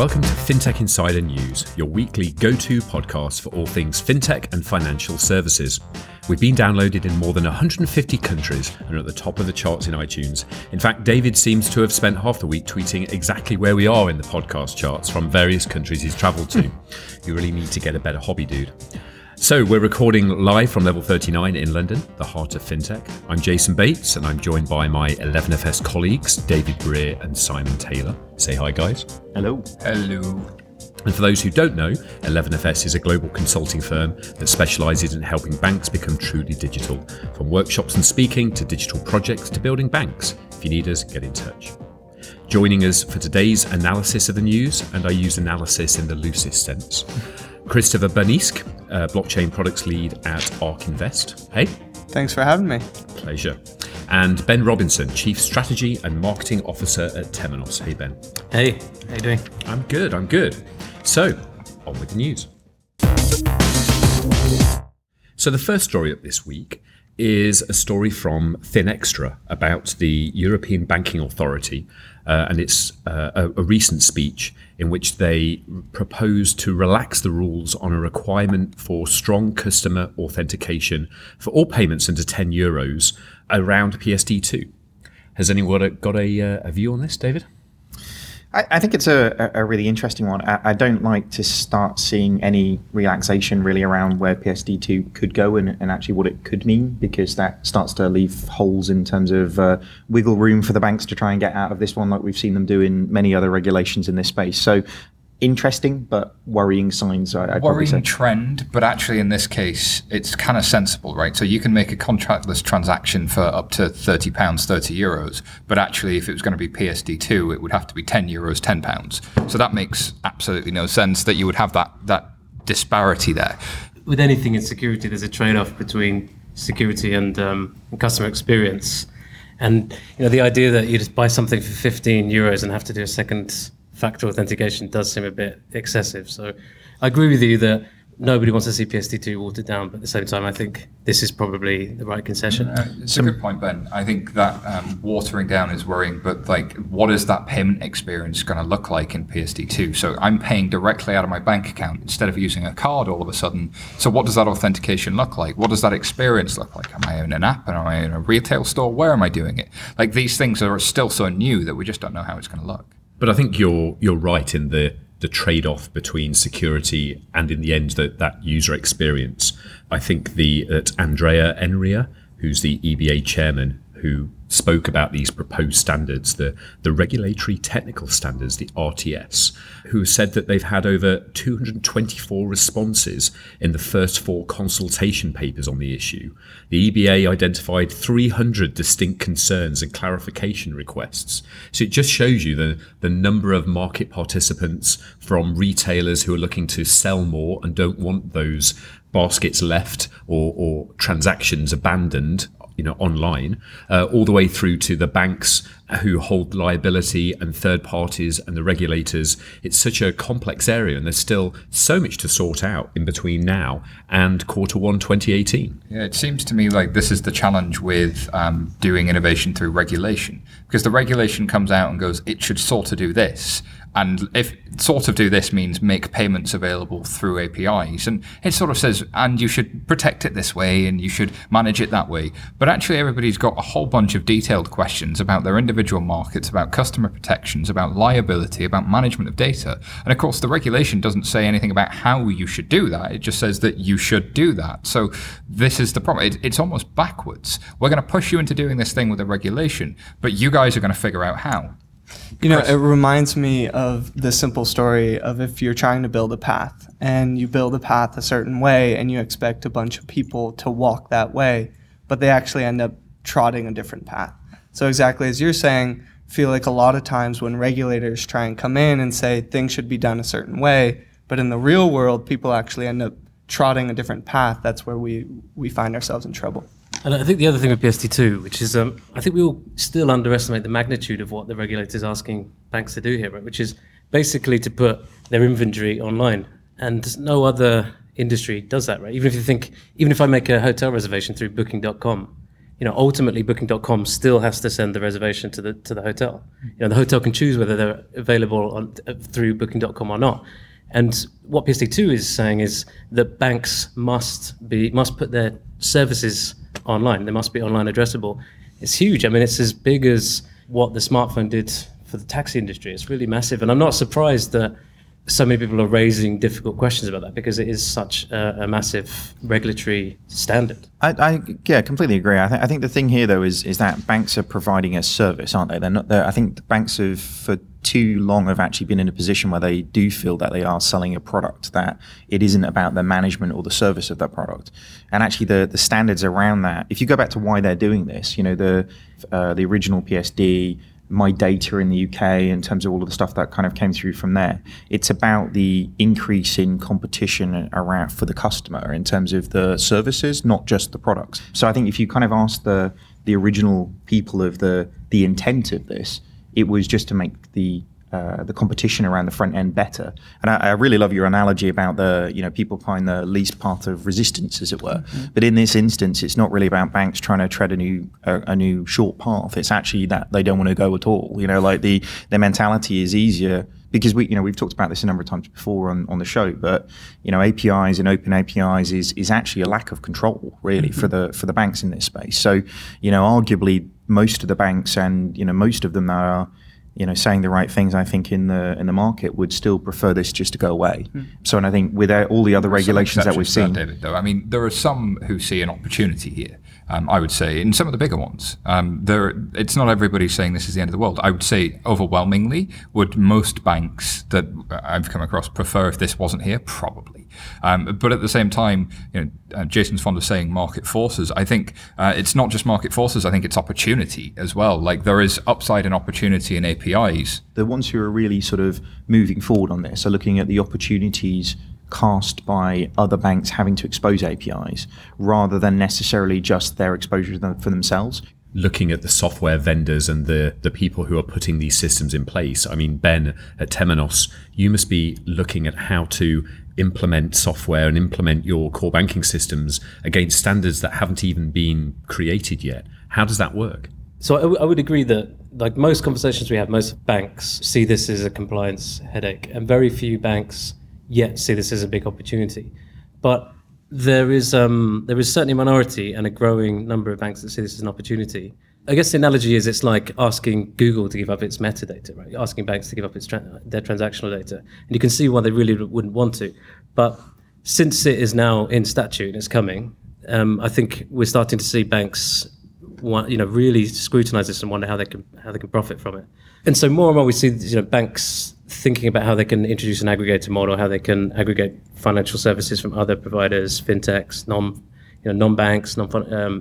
Welcome to FinTech Insider News, your weekly go to podcast for all things fintech and financial services. We've been downloaded in more than 150 countries and are at the top of the charts in iTunes. In fact, David seems to have spent half the week tweeting exactly where we are in the podcast charts from various countries he's travelled to. you really need to get a better hobby, dude. So, we're recording live from Level 39 in London, the heart of fintech. I'm Jason Bates, and I'm joined by my 11FS colleagues, David Brear and Simon Taylor. Say hi, guys. Hello. Hello. And for those who don't know, 11FS is a global consulting firm that specializes in helping banks become truly digital, from workshops and speaking to digital projects to building banks. If you need us, get in touch. Joining us for today's analysis of the news, and I use analysis in the loosest sense, Christopher Burniske, uh, blockchain products lead at ARK Invest. Hey. Thanks for having me. Pleasure. And Ben Robinson, Chief Strategy and Marketing Officer at Temenos. Hey, Ben. Hey, how you doing? I'm good, I'm good. So, on with the news. So, the first story up this week is a story from Finextra about the European Banking Authority, uh, and it's uh, a, a, recent speech in which they propose to relax the rules on a requirement for strong customer authentication for all payments under 10 euros around PSD2. Has anyone got a, uh, a view on this, David? I, I think it's a, a, really interesting one. I, I, don't like to start seeing any relaxation really around where PSD2 could go and, and actually what it could mean, because that starts to leave holes in terms of uh, wiggle room for the banks to try and get out of this one, like we've seen them do in many other regulations in this space. So interesting but worrying signs. I, I'd worrying trend, but actually in this case, it's kind of sensible, right? So you can make a contactless transaction for up to thirty pounds, thirty euros, but actually, if it was going to be PSD two, it would have to be ten euros, ten pounds. So that makes absolutely no sense that you would have that that disparity there. With anything in security, there's a trade off between security and, um, and customer experience. And you know the idea that you just buy something for 15 euros and have to do a second factor authentication does seem a bit excessive. So I agree with you that nobody wants to see PSD2 watered down, but at the same time, I think this is probably the right concession. Uh, it's a good point, Ben. I think that um, watering down is worrying, but like, what is that payment experience going to look like in PSD2? So I'm paying directly out of my bank account instead of using a card all of a sudden. So what does that authentication look like? What does that experience look like? Am I in an app? Am I in a retail store? Where am I doing it? Like these things are still so new that we just don't know how it's going to look. But I think you're you're right in the the trade-off between security and in the end that that user experience. I think the Andrea Enria, who's the EBA chairman, who spoke about these proposed standards, the, the regulatory technical standards, the RTS, who said that they've had over 224 responses in the first four consultation papers on the issue. The EBA identified 300 distinct concerns and clarification requests. So it just shows you the, the number of market participants from retailers who are looking to sell more and don't want those baskets left or, or transactions abandoned you know online uh, all the way through to the banks who hold liability and third parties and the regulators. It's such a complex area and there's still so much to sort out in between now and quarter one 2018 yeah it seems to me like this is the challenge with um, doing innovation through regulation because the regulation comes out and goes it should sort of do this and if sort of do this means make payments available through APIs, and it sort of says, and you should protect it this way and you should manage it that way. But actually, everybody's got a whole bunch of detailed questions about their individual markets, about customer protections, about liability, about management of data. And of course, the regulation doesn't say anything about how you should do that. It just says that you should do that. So this is the problem. It, it's almost backwards. We're going to push you into doing this thing with a regulation, but you guys are going to figure out how. You know, it reminds me of the simple story of if you're trying to build a path and you build a path a certain way and you expect a bunch of people to walk that way, but they actually end up trotting a different path. So, exactly as you're saying, I feel like a lot of times when regulators try and come in and say things should be done a certain way, but in the real world, people actually end up trotting a different path, that's where we, we find ourselves in trouble. And I think the other thing with PSD2, which is, um, I think we all still underestimate the magnitude of what the regulator is asking banks to do here, right? which is basically to put their inventory online. And no other industry does that, right? Even if you think, even if I make a hotel reservation through booking.com, you know, ultimately Booking.com still has to send the reservation to the to the hotel. You know, the hotel can choose whether they're available on, uh, through Booking.com or not. And what PSD2 is saying is that banks must be must put their services online. They must be online addressable. It's huge. I mean, it's as big as what the smartphone did for the taxi industry. It's really massive, and I'm not surprised that so many people are raising difficult questions about that because it is such a, a massive regulatory standard. I, I yeah, completely agree. I, th- I think the thing here though is is that banks are providing a service, aren't they? They're not. They're, I think the banks have for too long have actually been in a position where they do feel that they are selling a product that it isn't about the management or the service of that product, and actually the the standards around that. If you go back to why they're doing this, you know the uh, the original PSD midata in the UK in terms of all of the stuff that kind of came through from there. It's about the increase in competition around for the customer in terms of the services, not just the products. So I think if you kind of ask the the original people of the the intent of this, it was just to make the uh, the competition around the front end better. And I, I, really love your analogy about the you know people find the least path of resistance, as it were. Mm-hmm. But in this instance, it's not really about banks trying to tread a new a, a, new short path. It's actually that they don't want to go at all. You know, like the their mentality is easier because we you know we've talked about this a number of times before on, on the show. But you know, APIs and open APIs is is actually a lack of control really mm-hmm. for the for the banks in this space. So you know, arguably most of the banks and you know most of them that are you know, saying the right things, I think in the in the market would still prefer this just to go away. Mm. So, and I think with all the other regulations that we've seen, that, David, though, I mean, there are some who see an opportunity here. Um, I would say, in some of the bigger ones, um, there it's not everybody saying this is the end of the world. I would say, overwhelmingly, would most banks that I've come across prefer if this wasn't here? Probably. Um, but at the same time, you know, uh, Jason's fond of saying market forces. I think uh, it's not just market forces. I think it's opportunity as well. Like there is upside and opportunity in APIs. The ones who are really sort of moving forward on this are looking at the opportunities cast by other banks having to expose APIs rather than necessarily just their exposure for themselves looking at the software vendors and the the people who are putting these systems in place. I mean, Ben at Temenos, you must be looking at how to implement software and implement your core banking systems against standards that haven't even been created yet. How does that work? So I, w- I would agree that like most conversations we have, most banks see this as a compliance headache, and very few banks yet see this as a big opportunity. But there is um, there is certainly a minority and a growing number of banks that see this as an opportunity. I guess the analogy is it's like asking Google to give up its metadata, right? Asking banks to give up its tra- their transactional data, and you can see why they really wouldn't want to. But since it is now in statute and it's coming, um, I think we're starting to see banks, want, you know, really scrutinise this and wonder how they can how they can profit from it. And so more and more we see, you know, banks thinking about how they can introduce an aggregator model, how they can aggregate financial services from other providers, fintechs, non, you know, non-banks, non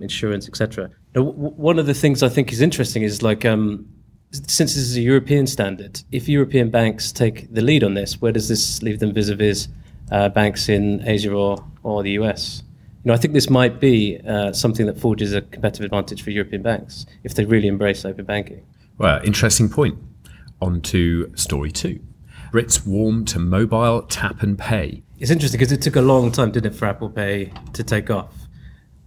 insurance, etc. w- one of the things I think is interesting is like, um, since this is a European standard, if European banks take the lead on this, where does this leave them vis-a-vis uh, banks in Asia or, or the US? You know, I think this might be uh, something that forges a competitive advantage for European banks if they really embrace open banking. Well, interesting point. On to story two. Brits warm to mobile tap and pay. It's interesting because it took a long time, didn't it, for Apple Pay to take off?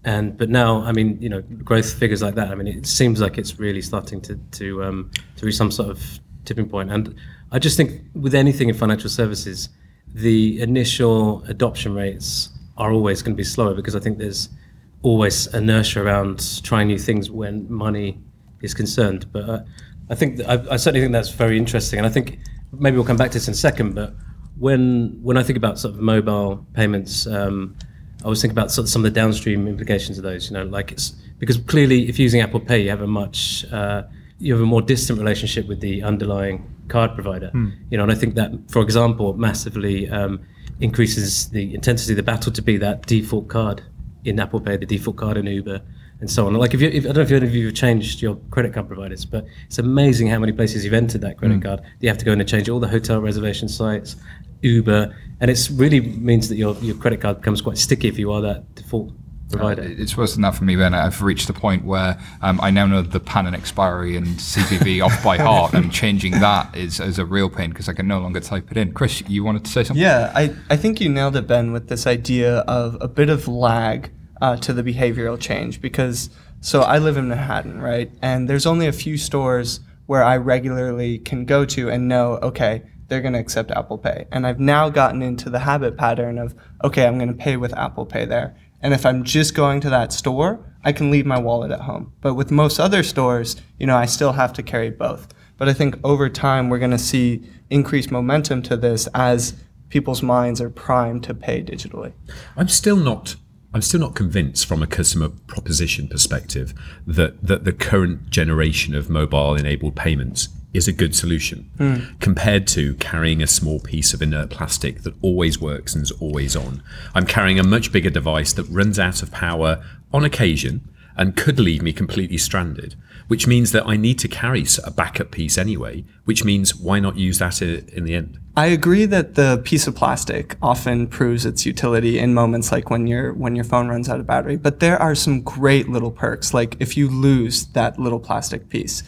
And but now, I mean, you know, growth figures like that. I mean, it seems like it's really starting to to um, to reach some sort of tipping point. And I just think with anything in financial services, the initial adoption rates are always going to be slower because I think there's always inertia around trying new things when money is concerned. But uh, I think I, I, certainly think that's very interesting, and I think maybe we'll come back to this in a second. But when when I think about sort of mobile payments, um, I was thinking about sort of some of the downstream implications of those. You know, like it's because clearly, if you're using Apple Pay, you have a much uh, you have a more distant relationship with the underlying card provider. Hmm. You know, and I think that, for example, massively um, increases the intensity of the battle to be that default card in Apple Pay, the default card in Uber and so on. Like if you, if, I don't know if any of you have changed your credit card providers, but it's amazing how many places you've entered that credit mm. card. You have to go in and change all the hotel reservation sites, Uber, and it really means that your your credit card becomes quite sticky if you are that default provider. Uh, it's worse than that for me, Ben. I've reached the point where um, I now know the PAN and expiry and CVV off by heart, and changing that is, is a real pain because I can no longer type it in. Chris, you wanted to say something? Yeah, I, I think you nailed it, Ben, with this idea of a bit of lag uh, to the behavioral change because so I live in Manhattan, right? And there's only a few stores where I regularly can go to and know, okay, they're going to accept Apple Pay. And I've now gotten into the habit pattern of, okay, I'm going to pay with Apple Pay there. And if I'm just going to that store, I can leave my wallet at home. But with most other stores, you know, I still have to carry both. But I think over time, we're going to see increased momentum to this as people's minds are primed to pay digitally. I'm still not. I'm still not convinced from a customer proposition perspective that, that the current generation of mobile enabled payments is a good solution hmm. compared to carrying a small piece of inert plastic that always works and is always on. I'm carrying a much bigger device that runs out of power on occasion and could leave me completely stranded, which means that I need to carry a backup piece anyway, which means why not use that in the end? I agree that the piece of plastic often proves its utility in moments like when your when your phone runs out of battery, but there are some great little perks like if you lose that little plastic piece,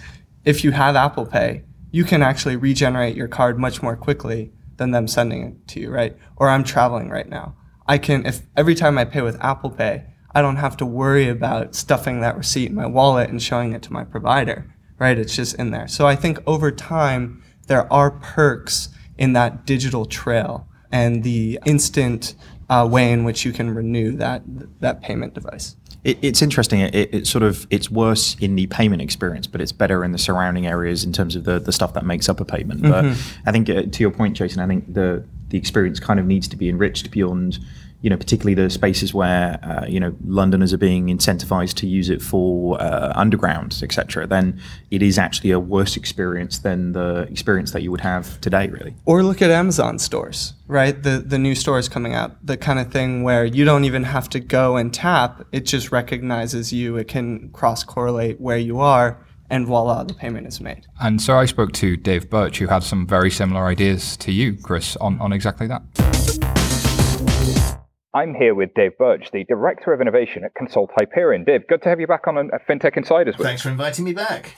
if you have Apple Pay, you can actually regenerate your card much more quickly than them sending it to you, right? Or I'm traveling right now. I can if every time I pay with Apple Pay, I don't have to worry about stuffing that receipt in my wallet and showing it to my provider, right? It's just in there. So I think over time there are perks in that digital trail and the instant uh, way in which you can renew that that payment device. It, it's interesting. It, it sort of it's worse in the payment experience, but it's better in the surrounding areas in terms of the, the stuff that makes up a payment. But I think uh, to your point, Jason, I think the the experience kind of needs to be enriched beyond you know, particularly the spaces where uh, you know Londoners are being incentivized to use it for uh, undergrounds, etc. Then it is actually a worse experience than the experience that you would have today, really. Or look at Amazon stores, right? The the new stores coming out, the kind of thing where you don't even have to go and tap; it just recognizes you. It can cross correlate where you are, and voila, the payment is made. And so I spoke to Dave Birch, who had some very similar ideas to you, Chris, on, on exactly that. I'm here with Dave Birch, the Director of Innovation at Consult Hyperion. Dave, good to have you back on a FinTech Insiders Thanks for inviting me back.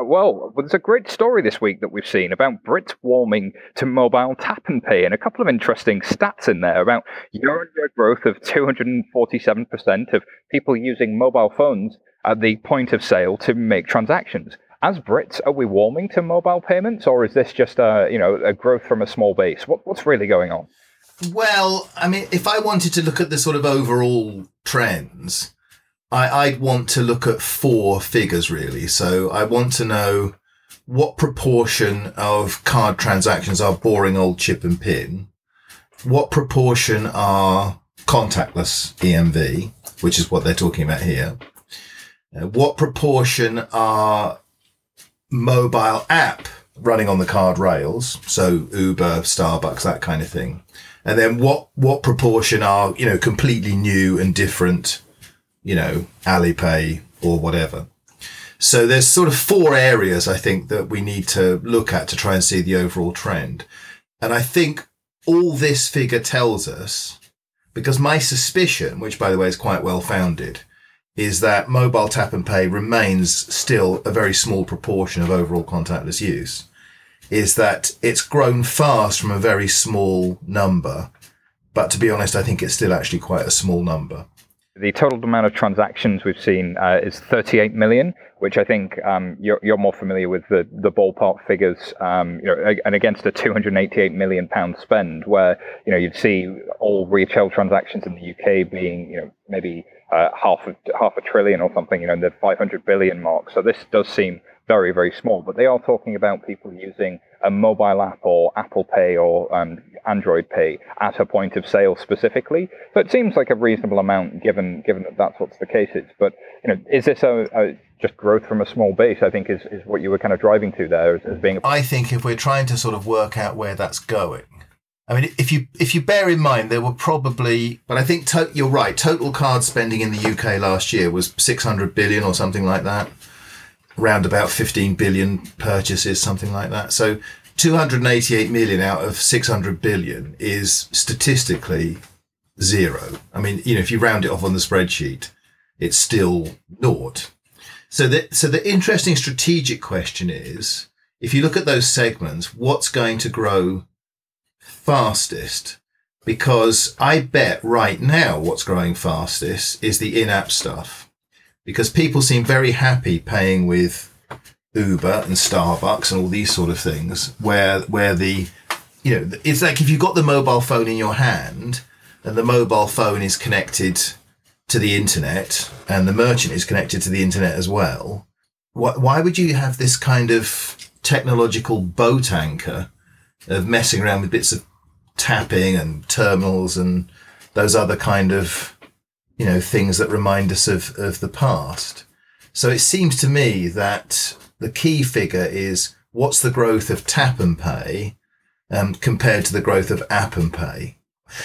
Uh, Well, there's a great story this week that we've seen about Brits warming to mobile tap and pay, and a couple of interesting stats in there about year growth of 247% of people using mobile phones at the point of sale to make transactions. As Brits, are we warming to mobile payments, or is this just a you know a growth from a small base? What, what's really going on? Well, I mean, if I wanted to look at the sort of overall trends, I, I'd want to look at four figures really. So I want to know what proportion of card transactions are boring old chip and pin, what proportion are contactless EMV, which is what they're talking about here, uh, what proportion are mobile app running on the card rails, so Uber, Starbucks, that kind of thing. And then what what proportion are, you know, completely new and different, you know, Alipay or whatever. So there's sort of four areas I think that we need to look at to try and see the overall trend. And I think all this figure tells us, because my suspicion, which by the way is quite well founded, is that mobile tap and pay remains still a very small proportion of overall contactless use, is that it's grown fast from a very small number. But to be honest, I think it's still actually quite a small number. The total amount of transactions we've seen uh, is 38 million, which I think um, you're, you're more familiar with the, the ballpark figures, um, you know, and against a 288 million pound spend, where you know you'd see all retail transactions in the UK being, you know, maybe uh, half a half a trillion or something, you know, in the 500 billion mark. So this does seem very very small, but they are talking about people using a mobile app or Apple Pay or um, Android Pay at a point of sale specifically. So it seems like a reasonable amount given given that that's what's the case is. But you know, is this a, a just growth from a small base? I think is, is what you were kind of driving to there as, as being. A, I think if we're trying to sort of work out where that's going, I mean, if you if you bear in mind there were probably, but I think to, you're right. Total card spending in the UK last year was 600 billion or something like that. Round about 15 billion purchases, something like that. So 288 million out of 600 billion is statistically zero. I mean, you know, if you round it off on the spreadsheet, it's still naught. So the so the interesting strategic question is, if you look at those segments, what's going to grow fastest because I bet right now what's growing fastest is the in-app stuff because people seem very happy paying with Uber and Starbucks and all these sort of things where where the you know it's like if you've got the mobile phone in your hand and the mobile phone is connected to the internet and the merchant is connected to the internet as well why, why would you have this kind of technological boat anchor of messing around with bits of tapping and terminals and those other kind of you know things that remind us of of the past. So it seems to me that the key figure is what's the growth of tap and pay um, compared to the growth of app and pay?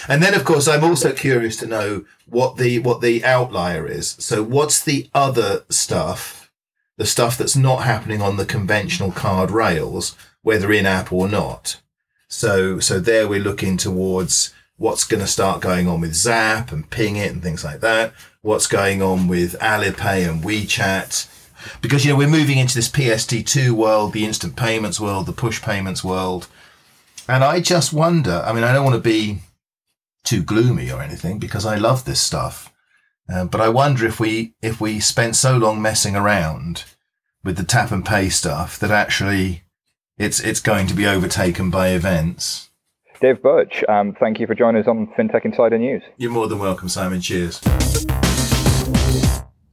And then of course i'm also curious to know what the what the outlier is. So what's the other stuff the stuff that's not happening on the conventional card rails whether in app or not? So, so there we're looking towards what's going to start going on with Zapp and Pingit and things like that. What's going on with Alipay and WeChat. Because, you know, we're moving into this PSD2 world, the instant payments world, the push payments world. And I just wonder, I mean, I don't want to be too gloomy or anything because I love this stuff. Uh, but I wonder if we, if we spent so long messing around with the tap and pay stuff that actually it's it's going to be overtaken by events. Dave Birch, um, thank you for joining us on FinTech Insider News. You're more than welcome, Simon. Cheers.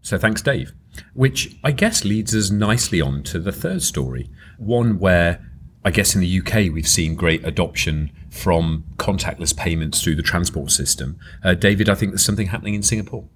So thanks, Dave. Which I guess leads us nicely on to the third story, one where I guess in the UK we've seen great adoption from contactless payments through the transport system. Uh, David, I think there's something happening in Singapore.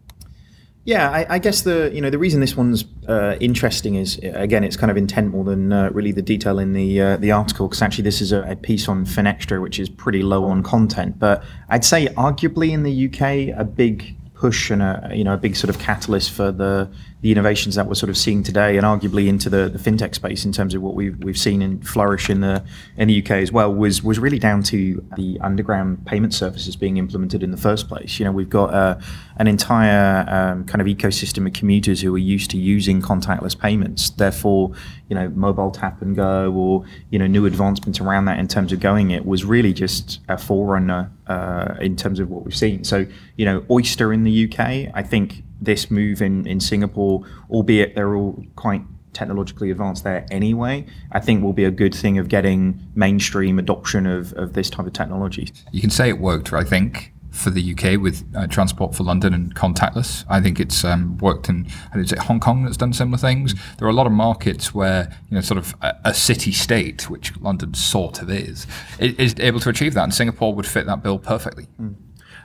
Yeah, I, I, guess the you know the reason this one's uh, interesting is again it's kind of intent more than uh, really the detail in the uh, the article because actually this is a, a, piece on Finextra which is pretty low on content, but I'd say arguably in the UK a big push and a you know a big sort of catalyst for the the innovations that we're sort of seeing today, and arguably into the, the fintech space in terms of what we've we've seen and flourish in the in the UK as well, was was really down to the underground payment services being implemented in the first place. You know, we've got uh, an entire um, kind of ecosystem of commuters who are used to using contactless payments. Therefore, you know, mobile tap and go or you know new advancements around that in terms of going it was really just a forerunner uh, in terms of what we've seen. So, you know, Oyster in the UK, I think this move in, in Singapore, albeit they're all quite technologically advanced there anyway, I think will be a good thing of getting mainstream adoption of, of this type of technology. You can say it worked, I think, for the UK with uh, Transport for London and contactless. I think it's um, worked in, is it Hong Kong that's done similar things? There are a lot of markets where, you know, sort of a, a city state, which London sort of is, is able to achieve that. And Singapore would fit that bill perfectly. Mm.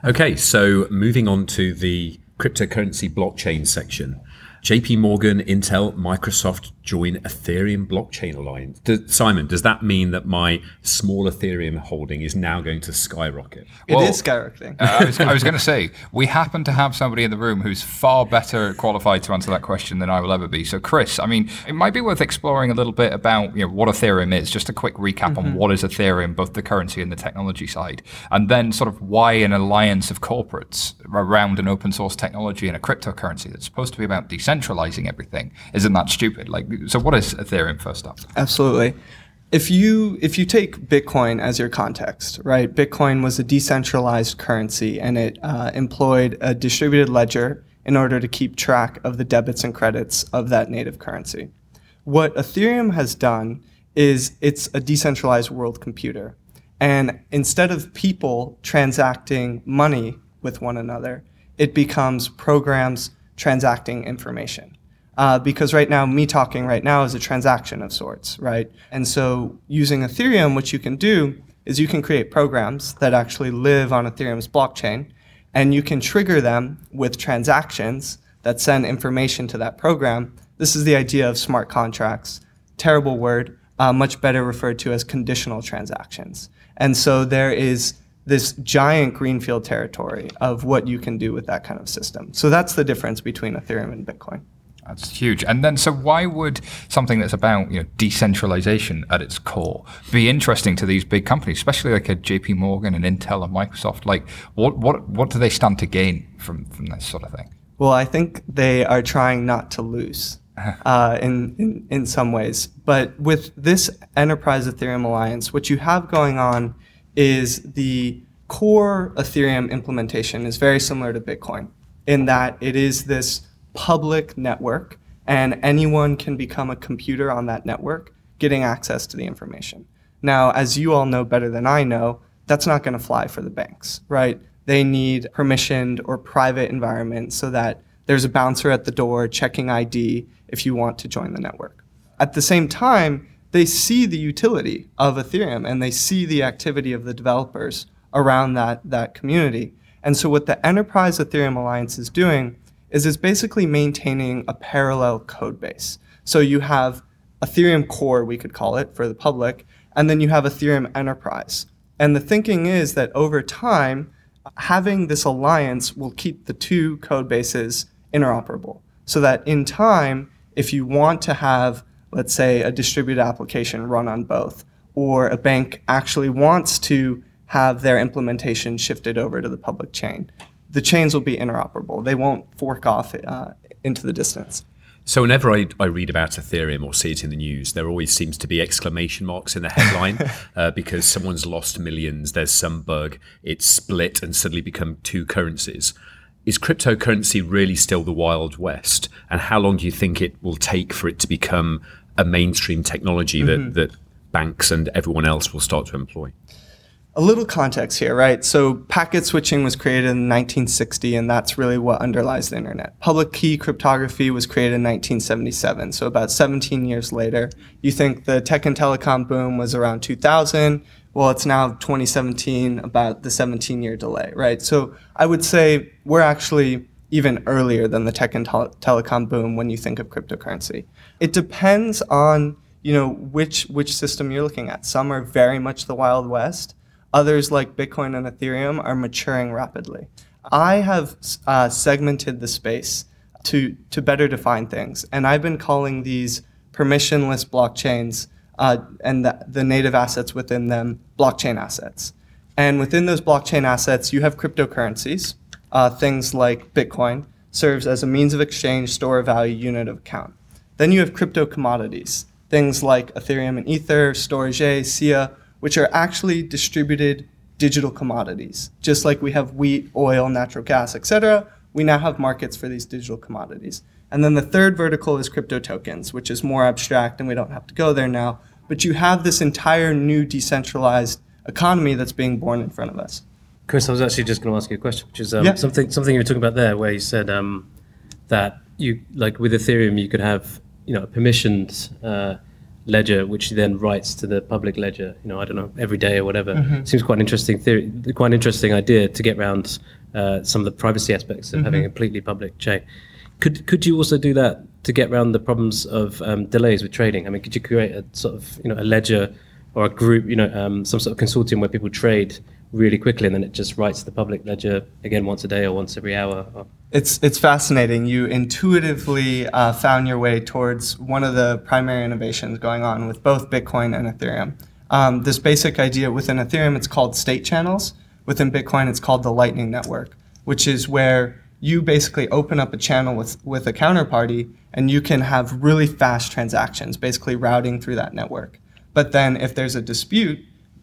Okay, so moving on to the cryptocurrency blockchain section. JP Morgan, Intel, Microsoft join Ethereum blockchain alliance. Simon, does that mean that my small Ethereum holding is now going to skyrocket? It well, is skyrocketing. uh, I was, was going to say, we happen to have somebody in the room who's far better qualified to answer that question than I will ever be. So, Chris, I mean, it might be worth exploring a little bit about you know, what Ethereum is, just a quick recap mm-hmm. on what is Ethereum, both the currency and the technology side, and then sort of why an alliance of corporates around an open source technology and a cryptocurrency that's supposed to be about decentralization decentralizing everything. Isn't that stupid? Like, so what is Ethereum first up? Absolutely. If you if you take Bitcoin as your context, right? Bitcoin was a decentralized currency, and it uh, employed a distributed ledger in order to keep track of the debits and credits of that native currency. What Ethereum has done is it's a decentralized world computer. And instead of people transacting money with one another, it becomes programs transacting information. Uh, because right now, me talking right now is a transaction of sorts, right? And so using Ethereum, what you can do is you can create programs that actually live on Ethereum's blockchain, and you can trigger them with transactions that send information to that program. This is the idea of smart contracts. Terrible word, uh, much better referred to as conditional transactions. And so there is this giant greenfield territory of what you can do with that kind of system. So that's the difference between Ethereum and Bitcoin. That's huge. And then, so why would something that's about you know decentralization at its core be interesting to these big companies, especially like a J.P. Morgan and Intel and Microsoft? Like, what what what do they stand to gain from from this sort of thing? Well, I think they are trying not to lose. Uh, in, in in some ways, but with this enterprise Ethereum alliance, what you have going on is the core Ethereum implementation is very similar to Bitcoin in that it is this public network and anyone can become a computer on that network getting access to the information. Now, as you all know better than I know, that's not going to fly for the banks, right? They need permissioned or private environment so that there's a bouncer at the door checking ID if you want to join the network. At the same time, they see the utility of Ethereum and they see the activity of the developers around that, that community. And so what the Enterprise Ethereum Alliance is doing is it's basically maintaining a parallel code base. So you have Ethereum core, we could call it for the public, and then you have Ethereum Enterprise. And the thinking is that over time, having this alliance will keep the two code bases interoperable. So that in time, if you want to have, let's say, a distributed application run on both, or a bank actually wants to have their implementation shifted over to the public chain, the chains will be interoperable. They won't fork off uh, into the distance. So whenever I, I read about Ethereum or see it in the news, there always seems to be exclamation marks in the headline uh, because someone's lost millions. There's some bug. It's split and suddenly become two currencies. Is cryptocurrency really still the wild west? And how long do you think it will take for it to become a mainstream technology that, mm-hmm. that banks and everyone else will start to employ? a little context here, right? So packet switching was created in 1960, and that's really what underlies the internet. Public key cryptography was created in 1977, so about 17 years later. You think the tech and telecom boom was around 2000. Well, it's now 2017, about the 17 year delay, right? So I would say we're actually even earlier than the tech and tele- telecom boom when you think of cryptocurrency. It depends on you know which which system you're looking at. Some are very much the wild west Others, like Bitcoin and Ethereum, are maturing rapidly. I have uh, segmented the space to, to better define things, and I've been calling these permissionless blockchains uh, and the, the native assets within them blockchain assets. And within those blockchain assets, you have cryptocurrencies, uh, things like Bitcoin serves as a means of exchange, store of value, unit of account. Then you have crypto commodities, things like Ethereum and Ether, Storj, SIA, which are actually distributed digital commodities. Just like we have wheat, oil, natural gas, etc., we now have markets for these digital commodities. And then the third vertical is crypto tokens, which is more abstract and we don't have to go there now. But you have this entire new decentralized economy that's being born in front of us. Chris, I was actually just going to ask you a question, which is um, Yeah. something something you were talking about there, where you said um, that you like with Ethereum you could have you know a permissioned uh, ledger which then writes to the public ledger. You know, I don't know every day or whatever. Seems quite an interesting theory, quite an interesting idea to get around uh, some of the privacy aspects of having a completely public chain. Could could you also do that to get around the problems of um, delays with trading? I mean, could you create a sort of you know a ledger or a group, you know, um, some sort of consortium where people trade really quickly and then it just writes the public ledger again once a day or once every hour? It's it's fascinating. You intuitively uh, found your way towards one of the primary innovations going on with both Bitcoin and Ethereum. Um, this basic idea within Ethereum, it's called state channels. Within Bitcoin, it's called the Lightning Network, which is where you basically open up a channel with with a counterparty, and you can have really fast transactions, basically routing through that network. But then, if there's a dispute,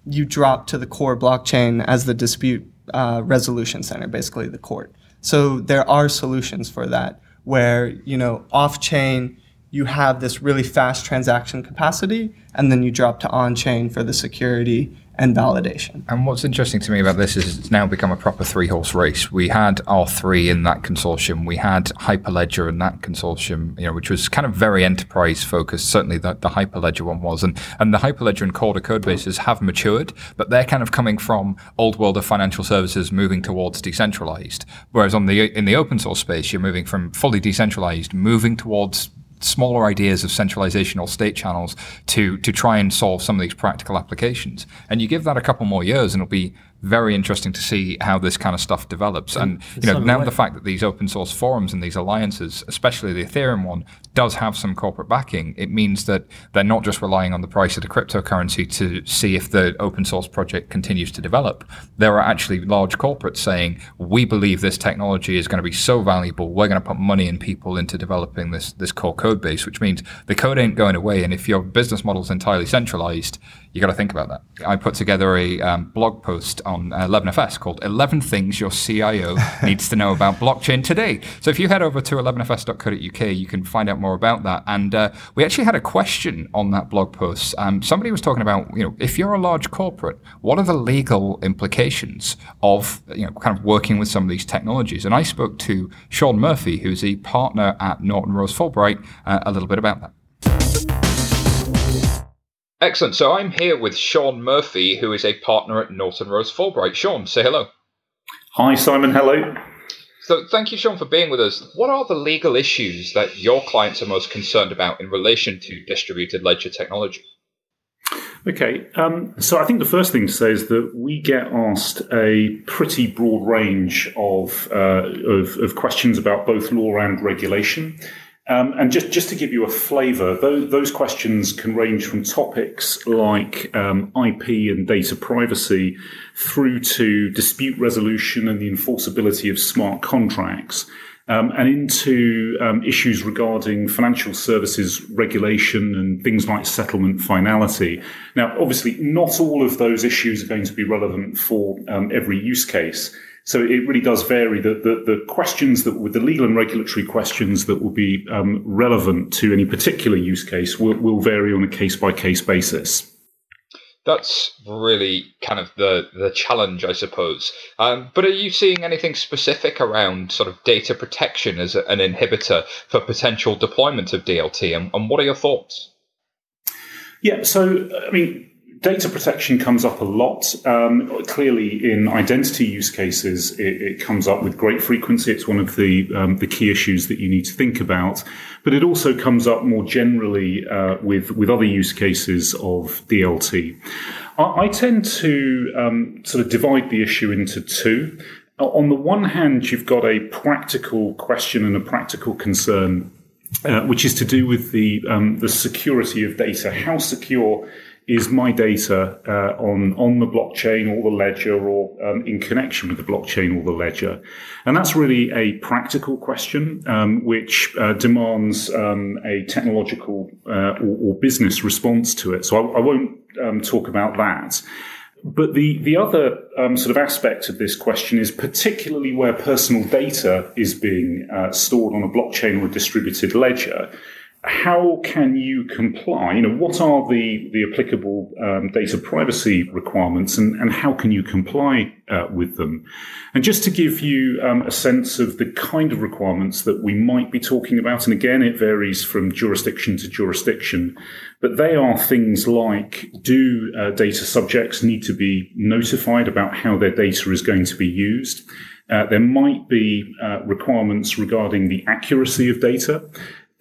you drop to the core blockchain as the dispute uh, resolution center, basically the court. So there are solutions for that where, you know, off chain, you have this really fast transaction capacity, and then you drop to on chain for the security and validation. And what's interesting to me about this is it's now become a proper three horse race. We had R3 in that consortium. We had Hyperledger in that consortium, you know, which was kind of very enterprise focused. Certainly the, the Hyperledger one was. And, and the Hyperledger and Corda code bases have matured, but they're kind of coming from old world of financial services moving towards decentralized. Whereas on the in the open source space, you're moving from fully decentralized, moving towards smaller ideas of centralization or state channels to to try and solve some of these practical applications. And you give that a couple more years, and it'll be very interesting to see how this kind of stuff develops. And you know, now way- the fact that these open source forums and these alliances, especially the Ethereum one, does have some corporate backing, it means that they're not just relying on the price of the cryptocurrency to see if the open source project continues to develop. There are actually large corporates saying, we believe this technology is going to be so valuable, we're going to put money and people into developing this this core code base, which means the code ain't going away. And if your business model is entirely centralized, you got to think about that. I put together a um, blog post on 11FS called 11 Things Your CIO Needs to Know About Blockchain Today. So if you head over to 11fs.co.uk, you can find out more about that. And uh, we actually had a question on that blog post. Um, somebody was talking about, you know, if you're a large corporate, what are the legal implications of, you know, kind of working with some of these technologies? And I spoke to Sean Murphy, who's a partner at Norton Rose Fulbright, uh, a little bit about that. Excellent. So I'm here with Sean Murphy, who is a partner at Norton Rose Fulbright. Sean, say hello. Hi, Simon. Hello. So thank you, Sean, for being with us. What are the legal issues that your clients are most concerned about in relation to distributed ledger technology? Okay, um, so I think the first thing to say is that we get asked a pretty broad range of, uh, of, of questions about both law and regulation. Um, and just, just to give you a flavour, those, those, questions can range from topics like um, IP and data privacy through to dispute resolution and the enforceability of smart contracts. Um, and into um, issues regarding financial services regulation and things like settlement finality. Now, obviously, not all of those issues are going to be relevant for um, every use case. So it really does vary. The, the, the, questions that, with the legal and regulatory questions that will be um, relevant to any particular use case will, will vary on a case by case basis. That's really kind of the, the challenge, I suppose. Um, but are you seeing anything specific around sort of data protection as an inhibitor for potential deployment of DLT? And, and what are your thoughts? Yeah, so I mean, data protection comes up a lot. Um, clearly, in identity use cases, it, it, comes up with great frequency. It's one of the um, the key issues that you need to think about. But it also comes up more generally uh, with with other use cases of DLT. I, I tend to um, sort of divide the issue into two. On the one hand, you've got a practical question and a practical concern, uh, which is to do with the um, the security of data. How secure is my data uh, on on the blockchain or the ledger or um, in connection with the blockchain or the ledger? And that's really a practical question um, which uh, demands um, a technological uh, or, or, business response to it. So I, I won't um, talk about that. But the, the other um, sort of aspect of this question is particularly where personal data is being uh, stored on a blockchain or a distributed ledger how can you comply? You know, what are the, the applicable um, data privacy requirements and, and how can you comply uh, with them? And just to give you um, a sense of the kind of requirements that we might be talking about, and again, it varies from jurisdiction to jurisdiction, but they are things like do uh, data subjects need to be notified about how their data is going to be used? Uh, there might be uh, requirements regarding the accuracy of data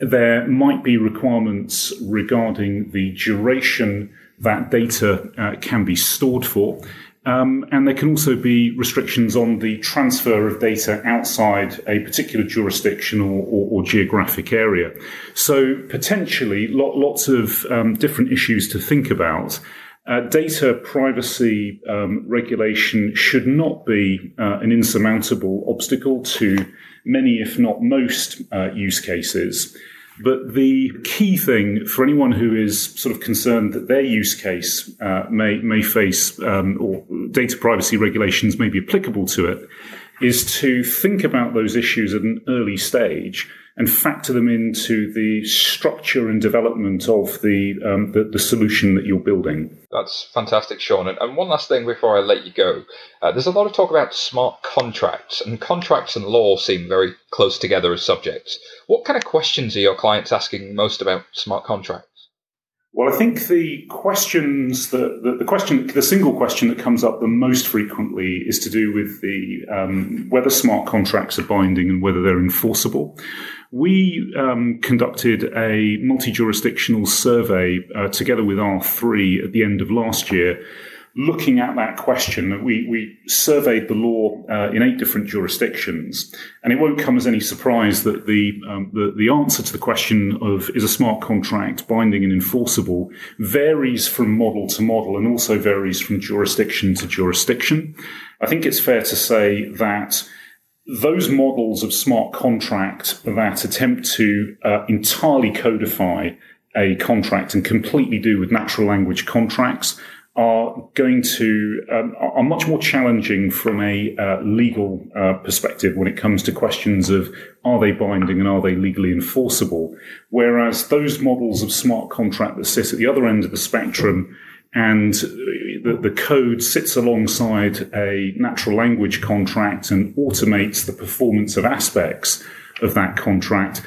there might be requirements regarding the duration that data uh, can be stored for. Um, and there can also be restrictions on the transfer of data outside a particular jurisdiction or, or, or geographic area. So potentially lots of um, different issues to think about. Uh, data privacy um, regulation should not be uh, an insurmountable obstacle to many, if not most, uh, use cases. But the key thing for anyone who is sort of concerned that their use case uh, may may face um, or data privacy regulations may be applicable to it is to think about those issues at an early stage and factor them into the structure and development of the, um, the, the solution that you're building. That's fantastic, Sean. And, one last thing before I let you go, uh, there's a lot of talk about smart contracts, and contracts and law seem very close together as subjects. What kind of questions are your clients asking most about smart contracts? Well, I think the questions that the, the, question, the single question that comes up the most frequently is to do with the um, whether smart contracts are binding and whether they're enforceable. We um, conducted a multi-jurisdictional survey uh, together with R3 at the end of last year looking at that question, we, we surveyed the law uh, in eight different jurisdictions, and it won't come as any surprise that the, um, the, the answer to the question of is a smart contract binding and enforceable varies from model to model and also varies from jurisdiction to jurisdiction. I think it's fair to say that those models of smart contract that attempt to uh, entirely codify a contract and completely do with natural language contracts are going to um, are much more challenging from a uh, legal uh, perspective when it comes to questions of are they binding and are they legally enforceable. Whereas those models of smart contract that sit at the other end of the spectrum and the, the code sits alongside a natural language contract and automates the performance of aspects of that contract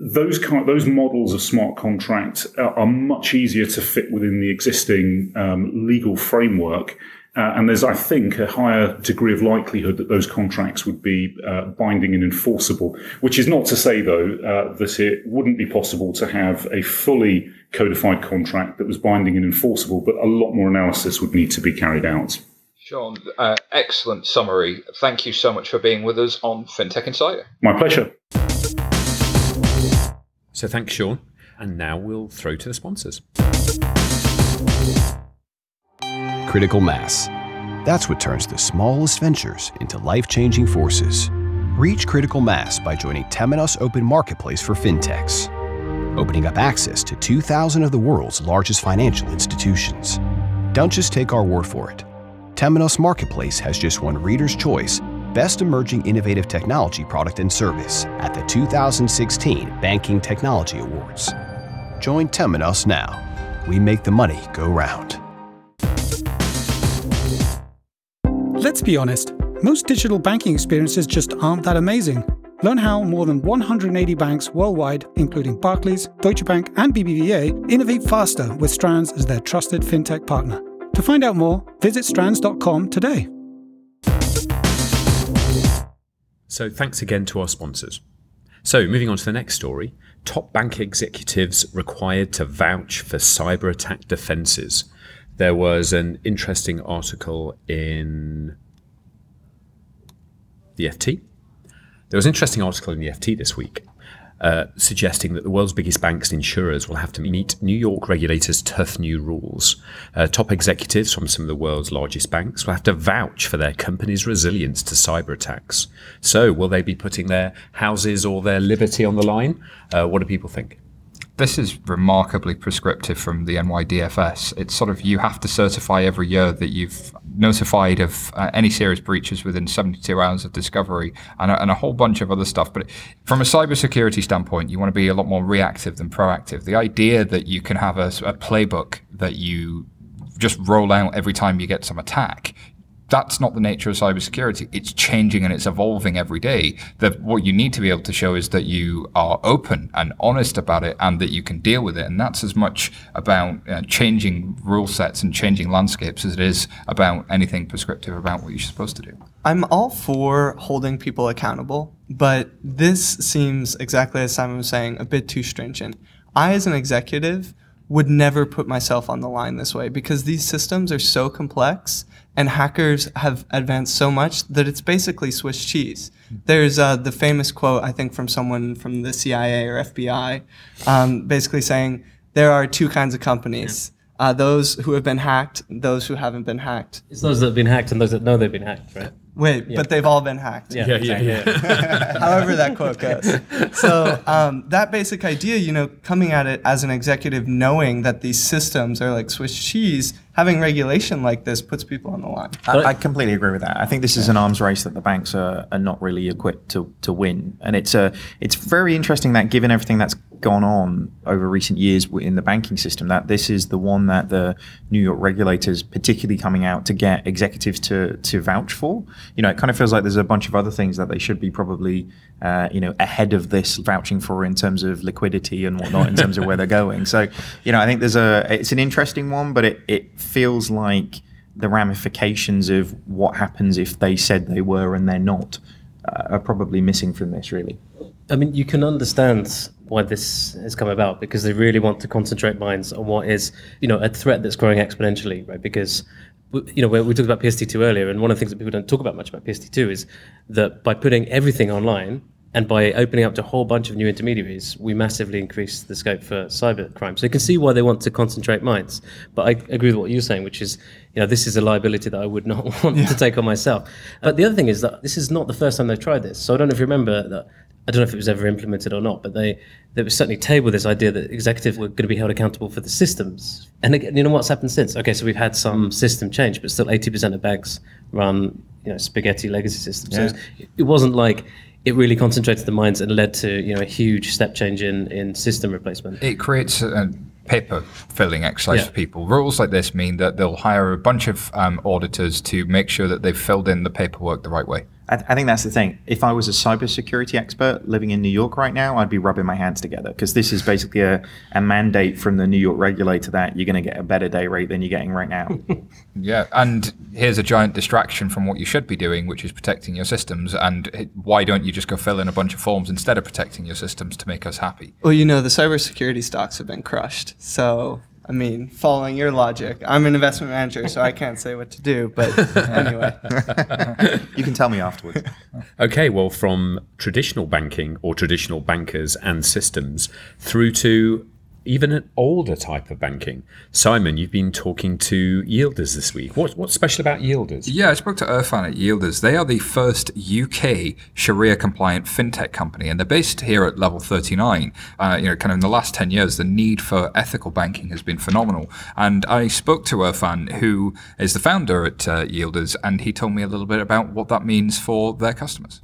those kind, those models of smart contract are, are, much easier to fit within the existing um, legal framework. Uh, and there's, I think, a higher degree of likelihood that those contracts would be uh, binding and enforceable. Which is not to say, though, uh, that it wouldn't be possible to have a fully codified contract that was binding and enforceable, but a lot more analysis would need to be carried out. Sean, uh, excellent summary. Thank you so much for being with us on FinTech Insider. My pleasure. So thanks, Sean. And now we'll throw to the sponsors. Critical mass. That's what turns the smallest ventures into life changing forces. Reach critical mass by joining Temenos Open Marketplace for FinTechs, opening up access to 2,000 of the world's largest financial institutions. Don't just take our word for it. Temenos Marketplace has just won Reader's Choice Best Emerging Innovative Technology Product and Service at the 2016 Banking Technology Awards. Join Temenos now. We make the money go round. Let's be honest, most digital banking experiences just aren't that amazing. Learn how more than 180 banks worldwide, including Barclays, Deutsche Bank, and BBVA, innovate faster with Strands as their trusted fintech partner. To find out more, visit strands.com today. So thanks again to our sponsors. So moving on to the next story, top bank executives required to vouch for cyber attack defenses. There was an interesting article in the FT. There was an interesting article in the FT this week uh, suggesting that the world's biggest banks and insurers will have to meet New York regulators' tough new rules. Uh, top executives from some of the world's largest banks will have to vouch for their company's resilience to cyber attacks. So, will they be putting their houses or their liberty on the line? Uh, what do people think? This is remarkably prescriptive from the NYDFS. It's sort of you have to certify every year that you've notified of uh, any serious breaches within 72 hours of discovery and a, and a whole bunch of other stuff. But from a cybersecurity standpoint, you want to be a lot more reactive than proactive. The idea that you can have a, a playbook that you just roll out every time you get some attack that's not the nature of cybersecurity. It's changing and it's evolving every day. That what you need to be able to show is that you are open and honest about it and that you can deal with it. And that's as much about uh, changing rule sets and changing landscapes as it is about anything prescriptive about what you're supposed to do. I'm all for holding people accountable, but this seems exactly as Simon was saying, a bit too stringent. I, as an executive, would never put myself on the line this way because these systems are so complex and hackers have advanced so much that it's basically Swiss cheese. There's uh, the famous quote, I think, from someone from the CIA or FBI, um, basically saying there are two kinds of companies. Uh, those who have been hacked, those who haven't been hacked. It's those that have been hacked and those that know they've been hacked, right? Wait, yeah. but they've all been hacked. Yeah, yeah, yeah. yeah. However that quote goes. So um, that basic idea, you know, coming at it as an executive, knowing that these systems are like Swiss cheese, having regulation like this puts people on the line. I, I completely agree with that. I think this is an arms race that the banks are, are not really equipped to, to win, and it's a it's very interesting that given everything that's gone on over recent years in the banking system that this is the one that the New York regulators particularly coming out to get executives to to vouch for. You know, it kind of feels like there's a bunch of other things that they should be probably uh, you know ahead of this vouching for in terms of liquidity and whatnot in terms of where they're going. So you know, I think there's a it's an interesting one, but it it feels like the ramifications of what happens if they said they were and they're not uh, are probably missing from this really. I mean, you can understand why this has come about because they really want to concentrate minds on what is, you know, a threat that's growing exponentially, right? Because you know, we talked about PSD2 earlier, and one of the things that people don't talk about much about PSD2 is that by putting everything online and by opening up to a whole bunch of new intermediaries, we massively increase the scope for cyber crime. So you can see why they want to concentrate minds. But I agree with what you're saying, which is, you know, this is a liability that I would not want yeah. to take on myself. But the other thing is that this is not the first time they've tried this. So I don't know if you remember that I don't know if it was ever implemented or not, but they there was certainly tabled this idea that executives were going to be held accountable for the systems. And again, you know what's happened since? Okay, so we've had some system change, but still 80% of banks run you know spaghetti legacy systems. So Yeah. it wasn't like it really concentrated the minds and led to you know a huge step change in in system replacement. It creates a paper filling exercise Yeah. for people. Rules like this mean that they'll hire a bunch of um, auditors to make sure that they've filled in the paperwork the right way. I, I think that's the thing. If I was a cybersecurity expert living in New York right now, I'd be rubbing my hands together because this is basically a, a mandate from the New York regulator that you're going to get a better day rate than you're getting right now. Yeah, and here's a giant distraction from what you should be doing, which is protecting your systems. And why don't you just go fill in a bunch of forms instead of protecting your systems to make us happy? Well, you know, the cybersecurity stocks have been crushed. So, I mean, following your logic, I'm an investment manager, so I can't say what to do. But anyway, you can tell me afterwards. Okay, well, from traditional banking or traditional bankers and systems through to even an older type of banking. Simon, you've been talking to Yielders this week. What, what's special about Yielders? Yeah, I spoke to Irfan at Yielders. They are the first UK Sharia compliant fintech company, and they're based here at level 39. Uh, you know, kind of in the last 10 years, the need for ethical banking has been phenomenal. And I spoke to Irfan, who is the founder at uh, Yielders, and he told me a little bit about what that means for their customers.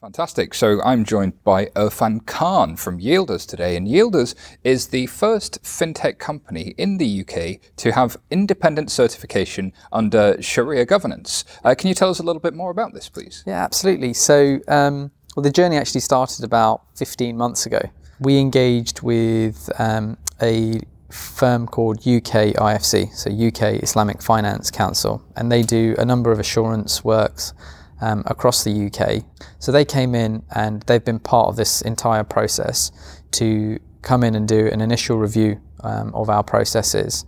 Fantastic. So I'm joined by Irfan Khan from Yielders today. And Yielders is the first fintech company in the UK to have independent certification under Sharia governance. Uh, can you tell us a little bit more about this, please? Yeah, absolutely. So, um, well, the journey actually started about 15 months ago. We engaged with um, a firm called UK IFC, so UK Islamic Finance Council, and they do a number of assurance works um, across the UK. So they came in and they've been part of this entire process to come in and do an initial review um, of our processes.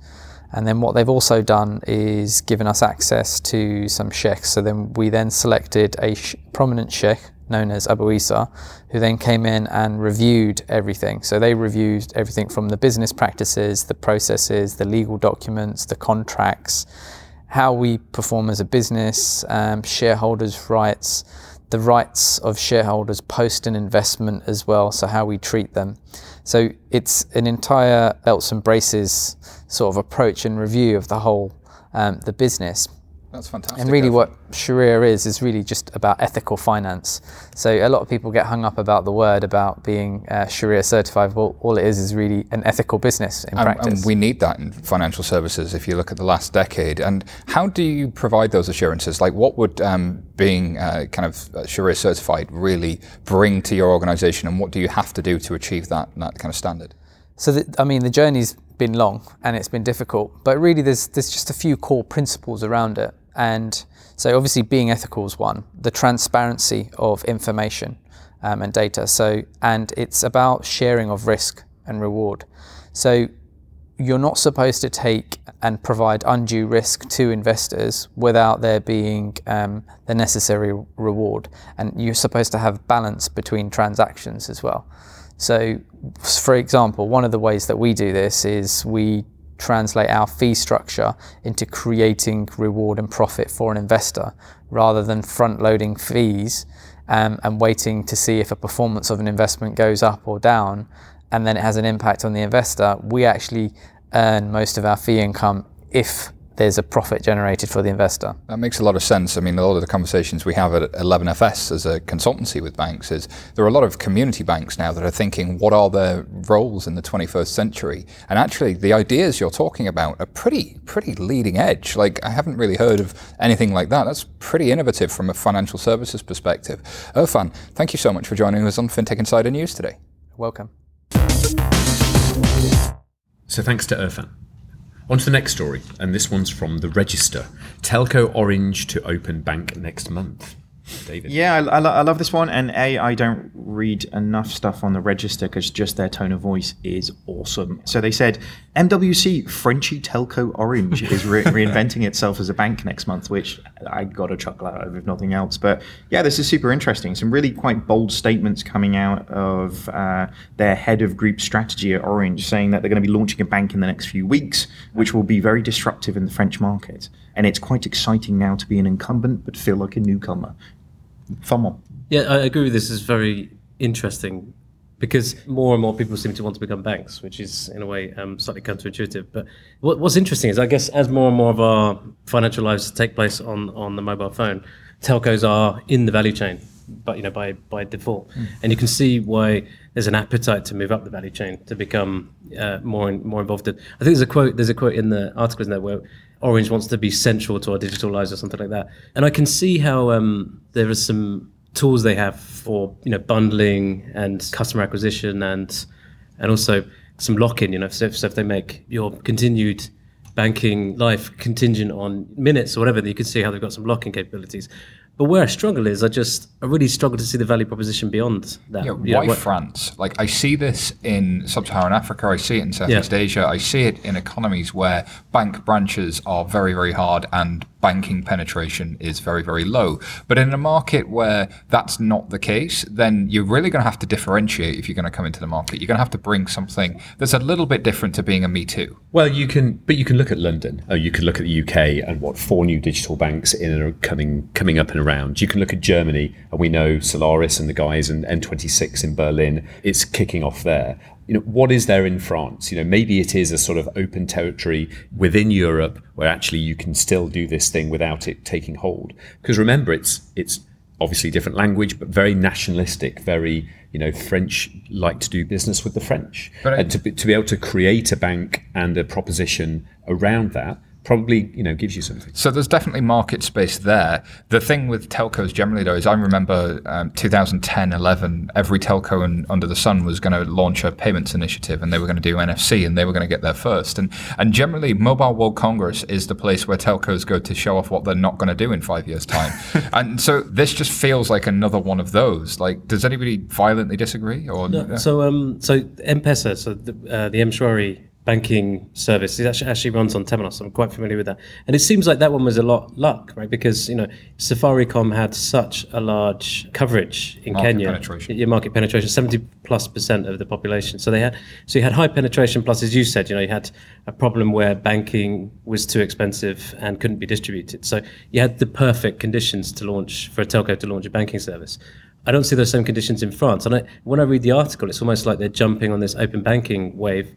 And then what they've also done is given us access to some sheikhs. So then we then selected a sh- prominent sheikh known as Abu Isa, who then came in and reviewed everything. So they reviewed everything from the business practices, the processes, the legal documents, the contracts, how we perform as a business, um, shareholders' rights, the rights of shareholders post an investment as well, so how we treat them. So it's an entire belts and braces sort of approach and review of the whole um, the business. That's fantastic. And really, what Sharia is is really just about ethical finance. So a lot of people get hung up about the word about being uh, Sharia certified. Well, all it is is really an ethical business in And, practice. and we need that in financial services if you look at the last decade. And how do you provide those assurances? Like, what would um, being uh, kind of uh, Sharia certified really bring to your organization, and what do you have to do to achieve that, that kind of standard? So, the, I mean, the journey's been long and it's been difficult, but really, there's there's just a few core principles around it. And so, obviously, being ethical is one. The transparency of information um, and data. So, and it's about sharing of risk and reward. So, you're not supposed to take and provide undue risk to investors without there being um, the necessary reward. And you're supposed to have balance between transactions as well. So, for example, one of the ways that we do this is we translate our fee structure into creating reward and profit for an investor rather than front loading fees um, and waiting to see if a performance of an investment goes up or down and then it has an impact on the investor. We actually earn most of our fee income if there's a profit generated for the investor. That makes a lot of sense. I mean, a lot of the conversations we have at 11FS as a consultancy with banks is there are a lot of community banks now that are thinking, what are their roles in the 21st century? And actually, the ideas you're talking about are pretty, pretty leading edge. Like, I haven't really heard of anything like that. That's pretty innovative from a financial services perspective. Irfan, thank you so much for joining us on FinTech Insider News today. Welcome. So thanks to Irfan. On to the next story, and this one's from the Register. Telco Orange to open bank next month. David. Yeah, I, I, lo- I love this one. And A, I don't read enough stuff on the register because just their tone of voice is awesome. So they said MWC Frenchy Telco Orange is re- reinventing itself as a bank next month, which I got a chuckle out of, if nothing else. But yeah, this is super interesting. Some really quite bold statements coming out of uh, their head of group strategy at Orange saying that they're going to be launching a bank in the next few weeks, which will be very disruptive in the French market. And it's quite exciting now to be an incumbent but feel like a newcomer. One. Yeah, I agree with this. is very interesting because more and more people seem to want to become banks, which is in a way um, slightly counterintuitive. But what, what's interesting is, I guess, as more and more of our financial lives take place on on the mobile phone, telcos are in the value chain, but you know by by default, Hmm. and you can see why there's an appetite to move up the value chain to become uh, more and more involved in. I think there's a quote. There's a quote in the article in there where Orange wants to be central to our digital lives or something like that, and I can see how um, there are some tools they have for you know bundling and customer acquisition and and also some lock-in. You know, so if, so if they make your continued banking life contingent on minutes or whatever, you can see how they've got some lock-in capabilities. But where I struggle is I just I really struggle to see the value proposition beyond that. Yeah, You know, why what- France? Like I see this in sub-Saharan Africa, I see it in Southeast Asia, I see it in economies where bank branches are very, very hard and banking penetration is very, very low. But in a market where that's not the case, then you're really going to have to differentiate if you're going to come into the market. You're going to have to bring something that's a little bit different to being a Me Too. Well, you can, but you can look at London. Oh, you can look at the UK and what four new digital banks in are coming coming up and around. You can look at Germany, and we know Solaris and the guys and N26 in Berlin. It's kicking off there. You know, what is there in France? You know, maybe it is a sort of open territory within Europe where actually you can still do this thing without it taking hold. Because remember, it's it's obviously different language, but very nationalistic, very you know French like to do business with the French, and to be, to be able to create a bank and a proposition around that probably you know gives you something. So there's definitely market space there. The thing with telcos generally, though, is I remember um, 2010, 11, every telco in, under the sun was going to launch a payments initiative, and they were going to do NFC, and they were going to get there first. And and generally, Mobile World Congress is the place where telcos go to show off what they're not going to do in five years' time. and so this just feels like another one of those. Like, does anybody violently disagree? Or No, so um, so M-Pesa, so the uh, the M-Shwari banking service, it actually, actually runs on Temenos. I'm quite familiar with that, and it seems like that one was a lot luck, right? Because you know Safaricom had such a large coverage in Market Kenya, penetration. your market penetration, seventy plus percent of the population. So they had, so you had high penetration. Plus, as you said, you know, you had a problem where banking was too expensive and couldn't be distributed. So you had the perfect conditions to launch for a telco to launch a banking service. I don't see those same conditions in France. And I, when I read the article, it's almost like they're jumping on this open banking wave.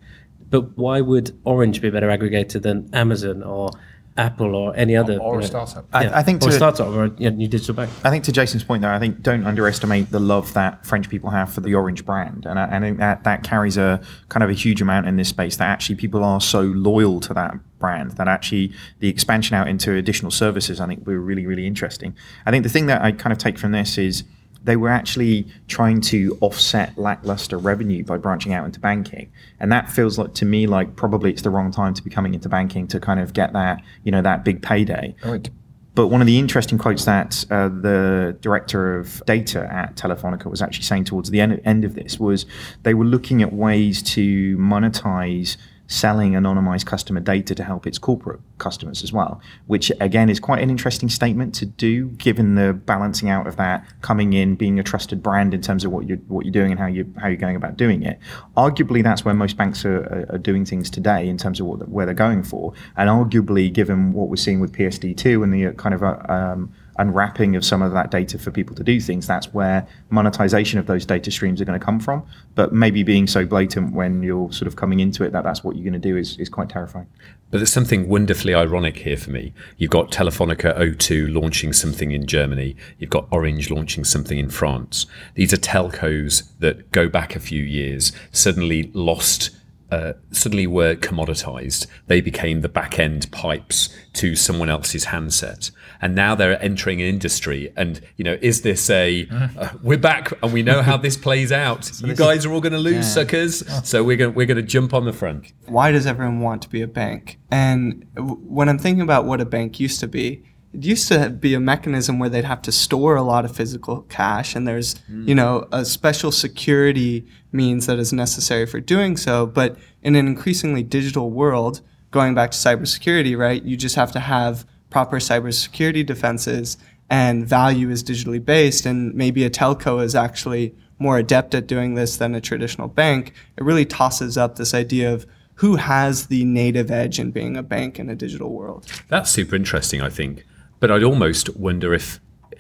But why would Orange be a better aggregator than Amazon or Apple or any other or a startup. I- I think or a to- startup or a you know, new digital bank? I think to Jason's point, though, I think don't underestimate the love that French people have for the Orange brand, and I, I think that that carries a kind of a huge amount in this space. That actually people are so loyal to that brand that actually the expansion out into additional services, I think, were really really interesting. I think the thing that I kind of take from this is they were actually trying to offset lackluster revenue by branching out into banking. And that feels like to me like probably it's the wrong time to be coming into banking to kind of get that you know that big payday. It- but one of the interesting quotes that uh, the director of data at Telefonica was actually saying towards the end, end of this was they were looking at ways to monetize selling anonymized customer data to help its corporate customers as well, which again is quite an interesting statement to do given the balancing out of that coming in, being a trusted brand in terms of what you're what you're doing and how you how you're going about doing it. Arguably, that's where most banks are, are, are doing things today in terms of what where they're going for, and arguably, given what we're seeing with PSD2 and the uh, kind of uh, um, unwrapping of some of that data for people to do things, that's where monetization of those data streams are going to come from. But maybe being so blatant when you're sort of coming into it that that's what you're going to do is, is quite terrifying. But there's something wonderfully ironic here for me. You've got Telefonica O2 launching something in Germany. You've got Orange launching something in France. These are telcos that go back a few years, suddenly lost. Uh, suddenly were commoditized. They became the back end pipes to someone else's handset, and now they're entering an industry. And you know, is this a uh, we're back and we know how this plays out? you guys are all going to lose, suckers. So we're going we're going to jump on the front. why does everyone want to be a bank? And w- when I'm thinking about what a bank used to be, it used to be a mechanism where they'd have to store a lot of physical cash, and there's hmm. you know a special security means that is necessary for doing so. But in an increasingly digital world, going back to cybersecurity, right? You just have to have proper cybersecurity defenses, and value is digitally based, and maybe a telco is actually more adept at doing this than a traditional bank. It really tosses up this idea of who has the native edge in being a bank in a digital world. That's super interesting, I think. But I'd almost wonder if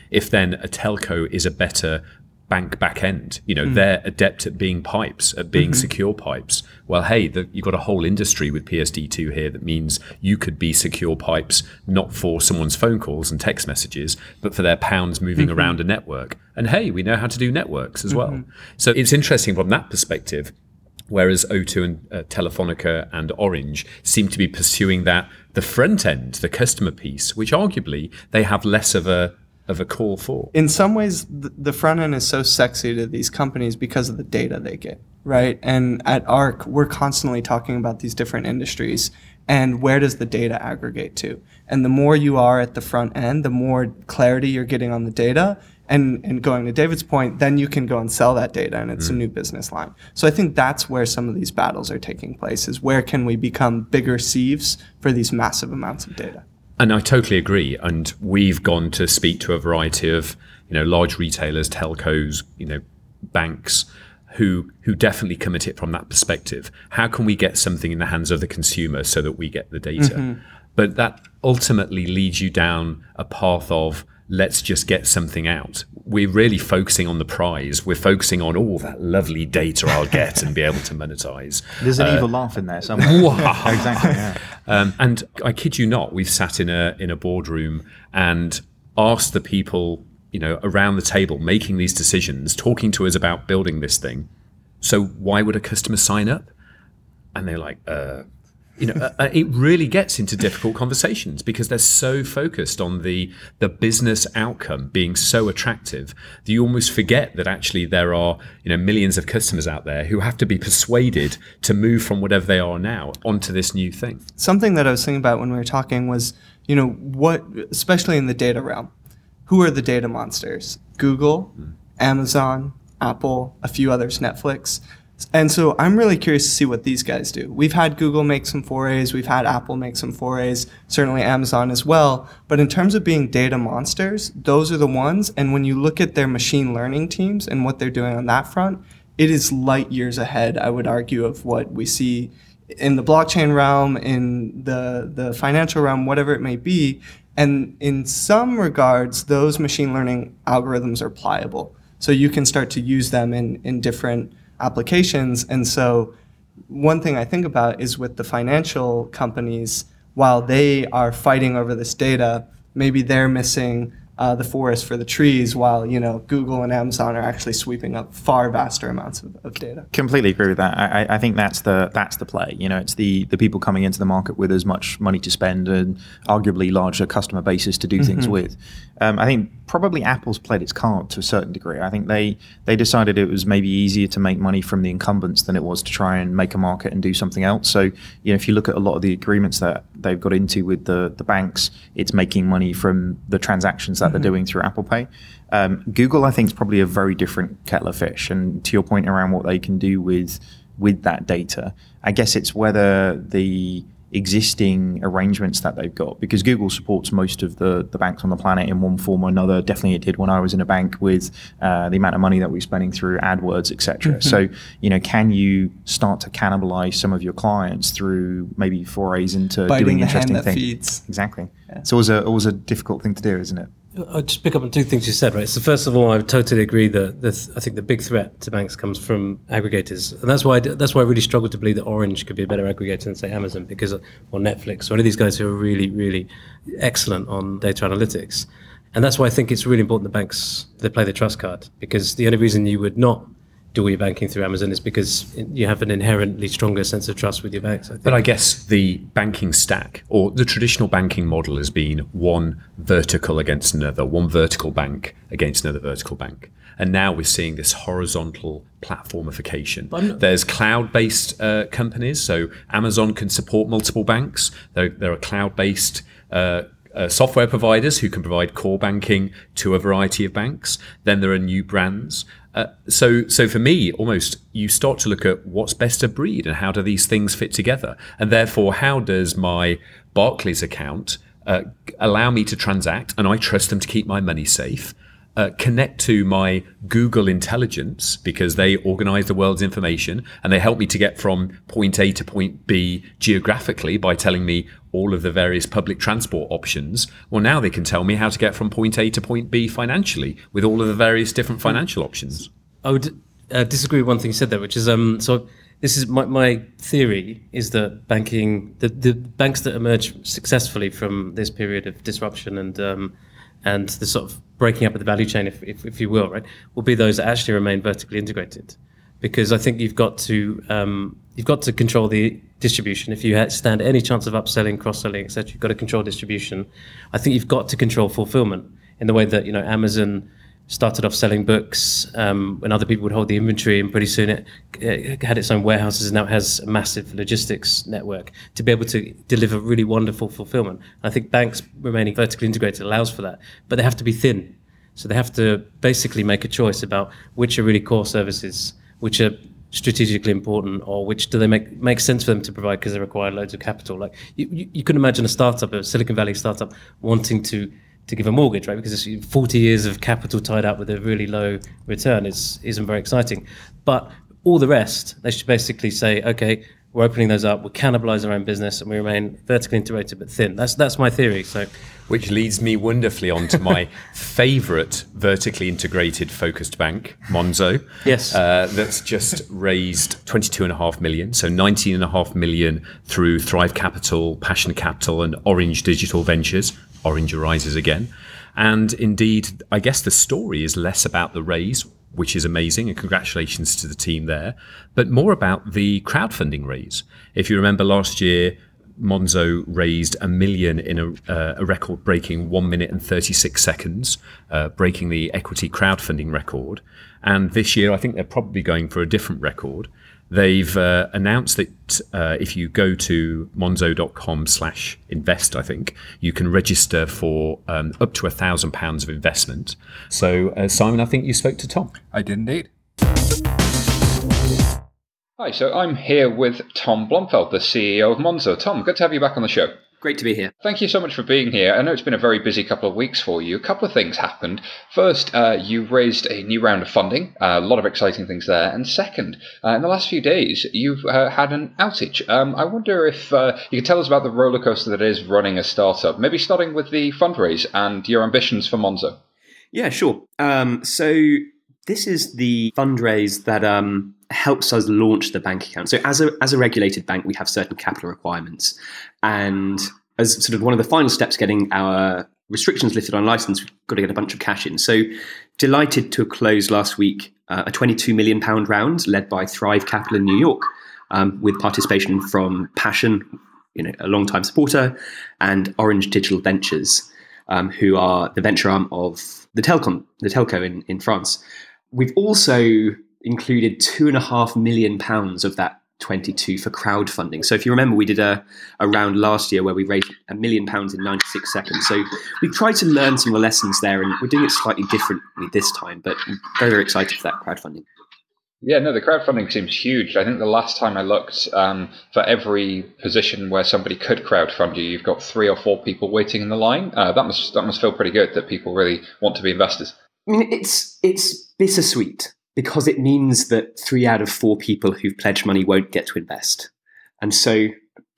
if then a telco is a better bank back end, you know, hmm. they're adept at being pipes, at being mm-hmm. secure pipes. Well, hey, the, you've got a whole industry with PSD2 here that means you could be secure pipes not for someone's phone calls and text messages, but for their pounds moving mm-hmm. around a network. And hey, we know how to do networks as well. Mm-hmm. So it's interesting from that perspective whereas O2 and uh, Telefonica and Orange seem to be pursuing that the front end, the customer piece, which arguably they have less of a of a call for. in some ways the front end is so sexy to these companies because of the data they get right and at ARK we're constantly talking about these different industries and where does the data aggregate to and the more you are at the front end the more clarity you're getting on the data and, and going to david's point then you can go and sell that data and it's a mm. new business line so i think that's where some of these battles are taking place is where can we become bigger sieves for these massive amounts of data And I totally agree. And we've gone to speak to a variety of, you know, large retailers, telcos, you know, banks who who definitely commit it from that perspective. How can we get something in the hands of the consumer so that we get the data? Mm-hmm. But that ultimately leads you down a path of let's just get something out. We're really focusing on the prize. We're focusing on all that lovely data I'll get and be able to monetize. There's an evil laugh in there somewhere. exactly. Yeah. Um, and I kid you not, we've sat in a in a boardroom and asked the people, you know, around the table making these decisions, talking to us about building this thing. So why would a customer sign up? And they're like, uh, you know, uh, uh, it really gets into difficult conversations because they're so focused on the the business outcome being so attractive that you almost forget that actually there are you know millions of customers out there who have to be persuaded to move from whatever they are now onto this new thing. something that I was thinking about when we were talking was, you know, what, especially in the data realm, who are the data monsters? Google, Amazon, Apple, a few others, Netflix. And so I'm really curious to see what these guys do. We've had Google make some forays, we've had Apple make some forays, certainly Amazon as well. But in terms of being data monsters, those are the ones. And when you look at their machine learning teams and what they're doing on that front, it is light years ahead, I would argue, of what we see in the blockchain realm, in the, the financial realm, whatever it may be. And in some regards, those machine learning algorithms are pliable. So you can start to use them in, in different applications. And so one thing I think about is with the financial companies, while they are fighting over this data, maybe they're missing uh, the forest for the trees, while you know Google and Amazon are actually sweeping up far vaster amounts of, of data. Completely agree with that. I, I- think that's the that's the play. You know, it's the the people coming into the market with as much money to spend and arguably larger customer bases to do things with. Um, I think probably Apple's played its card to a certain degree. I think they they decided it was maybe easier to make money from the incumbents than it was to try and make a market and do something else. So you know, if you look at a lot of the agreements that they've got into with the the banks, it's making money from the transactions that they're doing through Apple Pay. Um, Google, I think, is probably a very different kettle of fish. And to your point around what they can do with with that data, I guess it's whether the existing arrangements that they've got, because Google supports most of the, the banks on the planet in one form or another. Definitely, it did when I was in a bank with uh, the amount of money that we're spending through AdWords, etc. So, you know, can you start to cannibalize some of your clients through maybe forays into Biting doing interesting things? feeds. Exactly. It's always a always a difficult thing to do, isn't it? I'll just pick up on two things you said, right? So first of all, I totally agree that I think the big threat to banks comes from aggregators, and that's why I that's why I really struggle to believe that Orange could be a better aggregator than say Amazon, because or Netflix or any of these guys who are really really excellent on data analytics, and that's why I think it's really important that banks they play the trust card, because the only reason you would not do all your banking through Amazon is because you have an inherently stronger sense of trust with your banks. I think. But I guess the banking stack or the traditional banking model has been one vertical against another, one vertical bank against another vertical bank. And now we're seeing this horizontal platformification. But There's cloud based uh, companies. So Amazon can support multiple banks. There, there are cloud based uh, uh, software providers who can provide core banking to a variety of banks. Then there are new brands. Uh, so, so for me, almost you start to look at what's best of breed and how do these things fit together, and therefore, how does my Barclays account uh, allow me to transact, and I trust them to keep my money safe, uh, connect to my Google intelligence because they organize the world's information and they help me to get from point A to point B geographically by telling me all of the various public transport options. Well, now they can tell me how to get from point A to point B financially with all of the various different financial options. I would uh, disagree with one thing you said there, which is um, so this is my, my theory is that banking, the, the banks that emerge successfully from this period of disruption and um, and the sort of breaking up of the value chain, if, if, if you will, right, will be those that actually remain vertically integrated. Because I think you've got to um, you've got to control the distribution. If you stand any chance of upselling, cross-selling, etc., you've got to control distribution. I think you've got to control fulfillment in the way that you know Amazon started off selling books um, when other people would hold the inventory, and pretty soon it, it, had its own warehouses, and now it has a massive logistics network to be able to deliver really wonderful fulfillment. I think banks remaining vertically integrated allows for that, but they have to be thin. So they have to basically make a choice about which are really core services, which are strategically important, or which do they make make sense for them to provide because they require loads of capital. Like you, you, you can imagine a startup, a Silicon Valley startup, wanting to to give a mortgage, right? Because it's 40 years of capital tied up with a really low return is isn't very exciting. But all the rest, they should basically say, okay, we're opening those up, we cannibalize our own business, and we remain vertically integrated but thin. That's that's my theory. So, which leads me wonderfully on to my favourite vertically integrated focused bank, Monzo. Yes, uh, that's just raised twenty-two and a half million, so nineteen and a half million through Thrive Capital, Passion Capital, and Orange Digital Ventures. Orange arises again. And indeed, I guess the story is less about the raise, which is amazing, and congratulations to the team there, but more about the crowdfunding raise. If you remember last year, Monzo raised a million in a, uh, a record breaking one minute and 36 seconds, uh, breaking the equity crowdfunding record. And this year, I think they're probably going for a different record. They've uh, announced that uh, if you go to monzo.com slash invest, I think, you can register for um, up to a thousand pounds of investment. So, uh, Simon, I think you spoke to Tom. I did indeed. Hi, so I'm here with Tom Blomfield, the CEO of Monzo. Tom, good to have you back on the show. Great to be here. Thank you so much for being here. I know it's been a very busy couple of weeks for you. A couple of things happened. First, uh, you raised a new round of funding, uh, a lot of exciting things there. And second, uh, in the last few days, you've uh, had an outage. Um, I wonder if uh, you could tell us about the roller coaster that is running a startup, maybe starting with the fundraise and your ambitions for Monzo. Yeah, sure. Um, so, this is the fundraise that um, helps us launch the bank account. So as a as a regulated bank, we have certain capital requirements, and as sort of one of the final steps, getting our restrictions lifted on license, we've got to get a bunch of cash in. So delighted to close last week uh, a 22 million pound round led by Thrive Capital in New York, um, with participation from Passion, you know, a long-time supporter, and Orange Digital Ventures, um, who are the venture arm of the telecom, the telco in in France. We've also included two and a half million pounds of that 22 for crowdfunding. So if you remember, we did a, a round last year where we raised a million pounds in 96 seconds. So we've tried to learn some of the lessons there, and we're doing it slightly differently this time. But I'm very, very excited for that crowdfunding. Yeah, no, the crowdfunding seems huge. I think the last time I looked, um, for every position where somebody could crowdfund you, you've got three or four people waiting in the line. Uh, that must that must feel pretty good that people really want to be investors. I mean, it's it's bittersweet because it means that three out of four people who've pledged money won't get to invest. And so,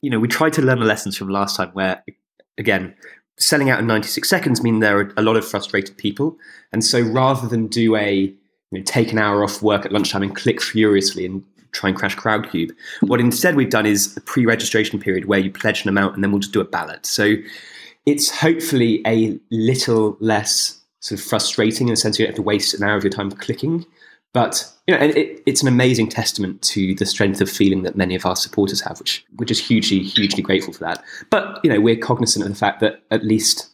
you know, we tried to learn the lessons from last time where, again, selling out in 96 seconds mean there are a lot of frustrated people. And so rather than do a, you know, take an hour off work at lunchtime and click furiously and try and crash Crowdcube, what instead we've done is a pre-registration period where you pledge an amount and then we'll just do a ballot. So it's hopefully a little less sort of frustrating in the sense you don't have to waste an hour of your time clicking but you know, it, it's an amazing testament to the strength of feeling that many of our supporters have, which we're just hugely, hugely grateful for that. But you know, we're cognizant of the fact that at least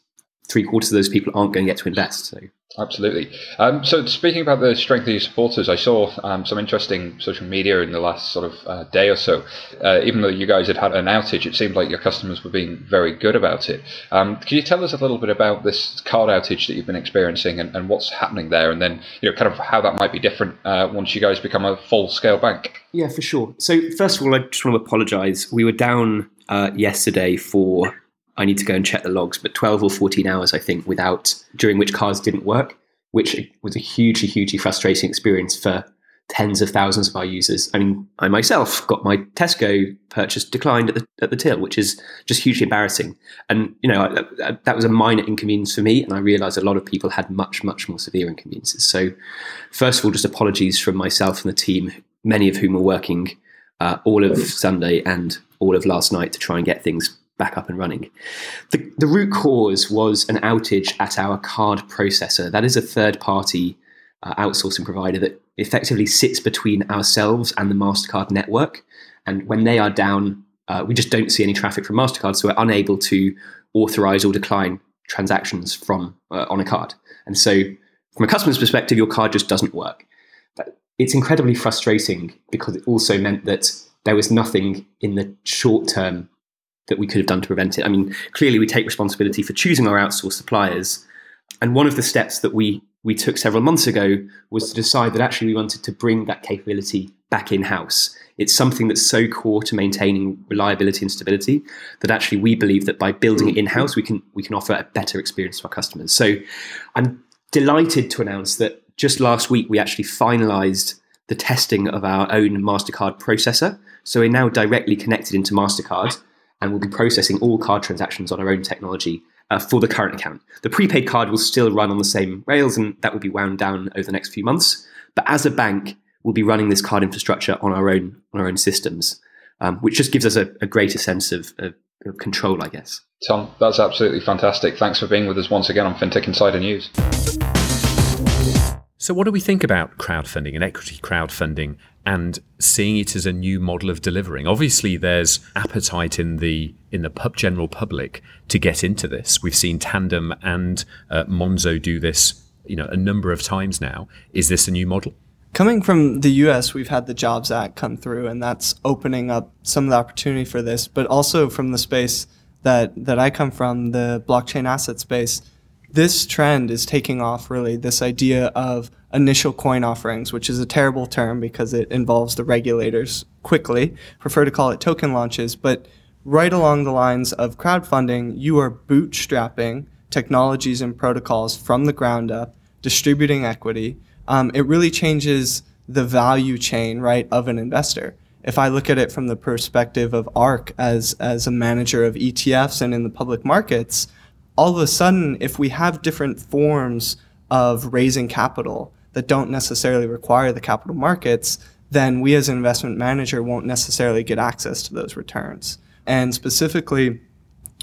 three quarters of those people aren't going to get to invest. So Absolutely. Um, so, speaking about the strength of your supporters, I saw um, some interesting social media in the last sort of uh, day or so. Uh, even though you guys had had an outage, it seemed like your customers were being very good about it. Um, can you tell us a little bit about this card outage that you've been experiencing and, and what's happening there, and then you know kind of how that might be different uh, once you guys become a full scale bank? Yeah, for sure. So, first of all, I just want to apologise. We were down uh, yesterday for I need to go and check the logs, but 12 or 14 hours, I think, without during which cars didn't work. which was a hugely, hugely frustrating experience for tens of thousands of our users. I mean, I myself got my Tesco purchase declined at the, at the till, which is just hugely embarrassing. And, you know, that, that was a minor inconvenience for me. And I realized a lot of people had much, much more severe inconveniences. So, first of all, just apologies from myself and the team, many of whom were working uh, all of Sunday and all of last night to try and get things back up and running. The, the root cause was an outage at our card processor. That is a third party uh, outsourcing provider that effectively sits between ourselves and the MasterCard network. And when they are down, uh, we just don't see any traffic from MasterCard, so we're unable to authorize or decline transactions from uh, on a card. And so, from a customer's perspective, your card just doesn't work. But it's incredibly frustrating because it also meant that there was nothing in the short term that we could have done to prevent it. I mean, clearly we take responsibility for choosing our outsourced suppliers. And one of the steps that we we took several months ago was to decide that actually we wanted to bring that capability back in house. It's something that's so core to maintaining reliability and stability that actually we believe that by building it in house, we can we can offer a better experience to our customers. So I'm delighted to announce that just last week we actually finalized the testing of our own MasterCard processor. So we're now directly connected into MasterCard and we'll be processing all card transactions on our own technology uh, for the current account. The prepaid card will still run on the same rails and that will be wound down over the next few months. But as a bank, we'll be running this card infrastructure on our own on our own systems, um, which just gives us a, a greater sense of, of, of control, I guess. Tom, that's absolutely fantastic. Thanks for being with us once again on FinTech Insider News. So, what do we think about crowdfunding and equity crowdfunding and seeing it as a new model of delivering? Obviously, there's appetite in the in the pub general public to get into this. We've seen Tandem and uh, Monzo do this, you know, a number of times now. Is this a new model? Coming from the US, we've had the Jobs Act come through, and that's opening up some of the opportunity for this. But also from the space that that I come from, the blockchain asset space this trend is taking off really this idea of initial coin offerings which is a terrible term because it involves the regulators quickly. Prefer to call it token launches. But right along the lines of crowdfunding you are bootstrapping technologies and protocols from the ground up distributing equity. Um, it really changes the value chain right of an investor. If I look at it from the perspective of ARK as, as a manager of ETFs and in the public markets, all of a sudden, if we have different forms of raising capital that don't necessarily require the capital markets, then we as an investment manager won't necessarily get access to those returns. And specifically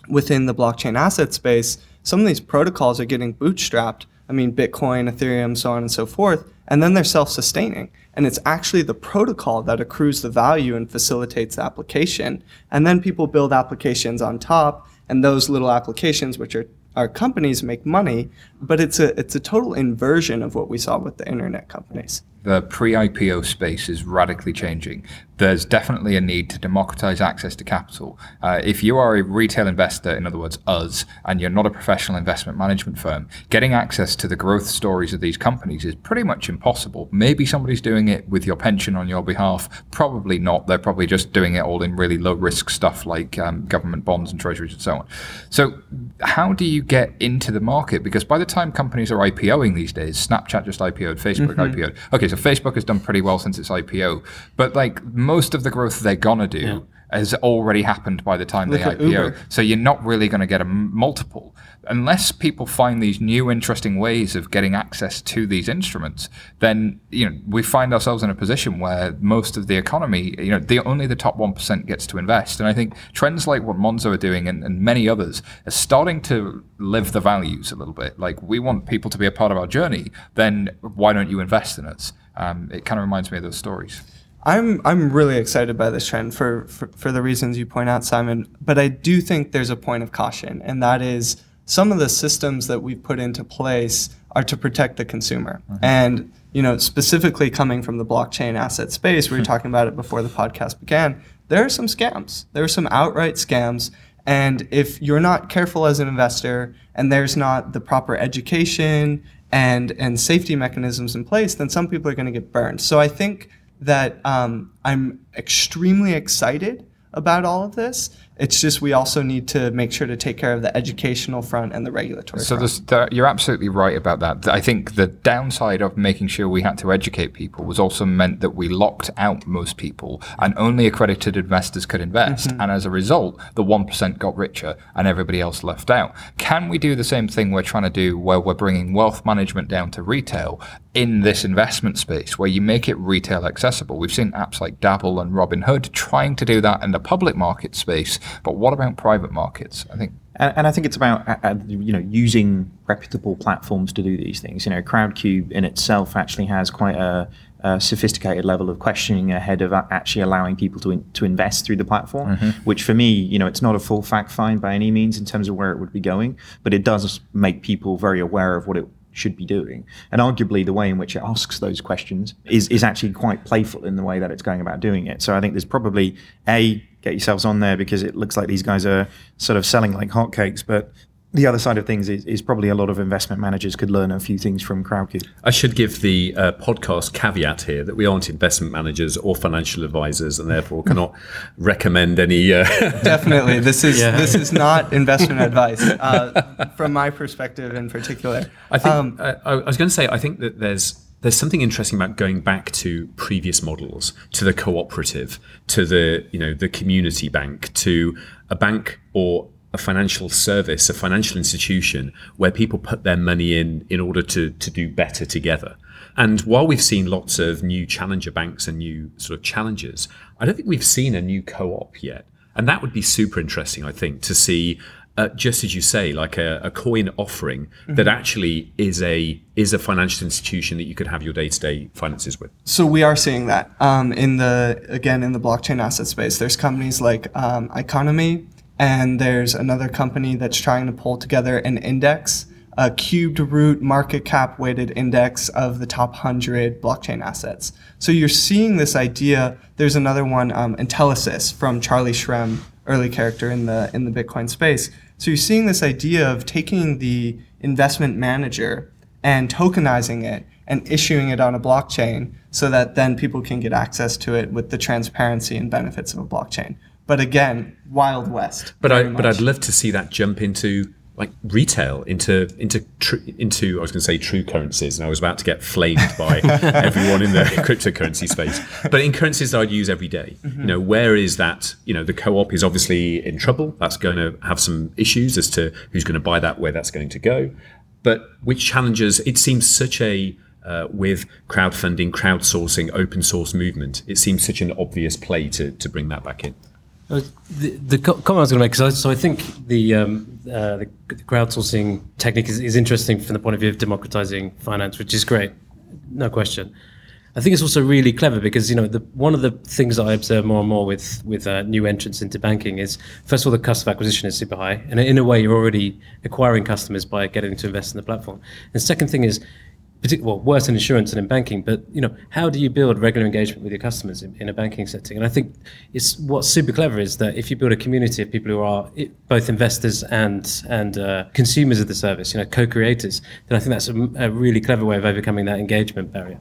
within the blockchain asset space, some of these protocols are getting bootstrapped. I mean, Bitcoin, Ethereum, so on and so forth, and then they're self sustaining. And it's actually the protocol that accrues the value and facilitates the application. And then people build applications on top and those little applications, which are our companies, make money. But it's a it's a total inversion of what we saw with the internet companies the pre IPO space is radically changing. There's definitely a need to democratize access to capital. Uh, if you are a retail investor, in other words, us, and you're not a professional investment management firm, getting access to the growth stories of these companies is pretty much impossible. Maybe somebody's doing it with your pension on your behalf. Probably not. They're probably just doing it all in really low risk stuff like um, government bonds and treasuries and so on. So, how do you get into the market? Because by the time companies are IPOing these days, Snapchat just IPO'd, Facebook mm-hmm. IPO'd. Okay, so Facebook has done pretty well since its IPO, but like most of the growth they're gonna do yeah. Has already happened by the time Look they IPO. Uber. So you're not really going to get a multiple unless people find these new interesting ways of getting access to these instruments. Then you know we find ourselves in a position where most of the economy, you know, the only the top one percent gets to invest. And I think trends like what Monzo are doing and, and many others are starting to live the values a little bit. Like we want people to be a part of our journey. Then why don't you invest in us? um, it kind of reminds me of those stories. I'm I'm really excited by this trend for, for, for the reasons you point out, Simon. But I do think there's a point of caution, and that is some of the systems that we've put into place are to protect the consumer. Mm-hmm. And you know, specifically coming from the blockchain asset space, we were talking about it before the podcast began. There are some scams. There are some outright scams. And if you're not careful as an investor and there's not the proper education and and safety mechanisms in place, then some people are going to get burned. So I think that um, I'm extremely excited about all of this, It's just we also need to make sure to take care of the educational front and the regulatory So front. this, the, you're absolutely right about that. I think the downside of making sure we had to educate people was also meant that we locked out most people, and only accredited investors could invest. Mhm. And as a result, the one percent got richer, and everybody else left out. Can we do the same thing we're trying to do, where we're bringing wealth management down to retail in this investment space, where you make it retail accessible? We've seen apps like Dabble and Robinhood trying to do that in the public market space, but what about private markets? I think And, and I think it's about uh, uh, you know using reputable platforms to do these things. You know, Crowdcube in itself actually has quite a, a sophisticated level of questioning ahead of actually allowing people to in, to invest through the platform. Mhm. Which for me, you know, it's not a full fact find by any means in terms of where it would be going, but it does make people very aware of what it should be doing. And arguably, the way in which it asks those questions is is actually quite playful in the way that it's going about doing it. So I think there's probably a get yourselves on there because it looks like these guys are sort of selling like hotcakes, but. The other side of things is, is probably a lot of investment managers could learn a few things from Crowdcube. I should give the uh, podcast caveat here that we aren't investment managers or financial advisors, and therefore cannot recommend any. Uh, Definitely, this is Yeah. this is not investment advice uh, from my perspective in particular. I think Um, uh, I I was going to say I think that there's there's something interesting about going back to previous models, to the cooperative, to the you know the community bank, to a bank or a financial service, a financial institution where people put their money in in order to to do better together. And while we've seen lots of new challenger banks and new sort of challengers, I don't think we've seen a new co-op yet. And that would be super interesting, I think, to see uh, just as you say, like a, a coin offering that Mhm. actually is a is a financial institution that you could have your day to day finances with. So we are seeing that um, in the again in the blockchain asset space. There's companies like um, Iconomi, and there's another company that's trying to pull together an index, a cubed root market cap weighted index of the top hundred blockchain assets. So you're seeing this idea. There's another one, um, Intellisys from Charlie Shrem, early character in the in the Bitcoin space. So you're seeing this idea of taking the investment manager and tokenizing it and issuing it on a blockchain so that then people can get access to it with the transparency and benefits of a blockchain. But again, Wild West. But I very but much. I'd love to see that jump into like retail into into tr- into I was going to say true currencies, and I was about to get flamed by everyone in the cryptocurrency space. But in currencies that I'd use every day, Mhm. you know, where is that? You know, the co-op is obviously in trouble. That's going to have some issues as to who's going to buy that, where that's going to go. But which challenges? It seems such a uh, with crowdfunding, crowdsourcing, open source movement. It seems such an obvious play to to bring that back in. Uh, The, the comment I was going to make, 'cause I, so I think the, um, uh, the crowdsourcing technique is, is interesting from the point of view of democratizing finance, which is great, no question. I think it's also really clever because you know the, one of the things that I observe more and more with with uh, new entrants into banking is first of all the cost of acquisition is super high, and in a way you're already acquiring customers by getting to invest in the platform. And second thing is partic- well, worse in insurance than in banking, but you know, how do you build regular engagement with your customers in, in a banking setting? And I think it's what's super clever is that if you build a community of people who are i- both investors and and uh, consumers of the service, you know, co-creators, then I think that's a really clever way of overcoming that engagement barrier.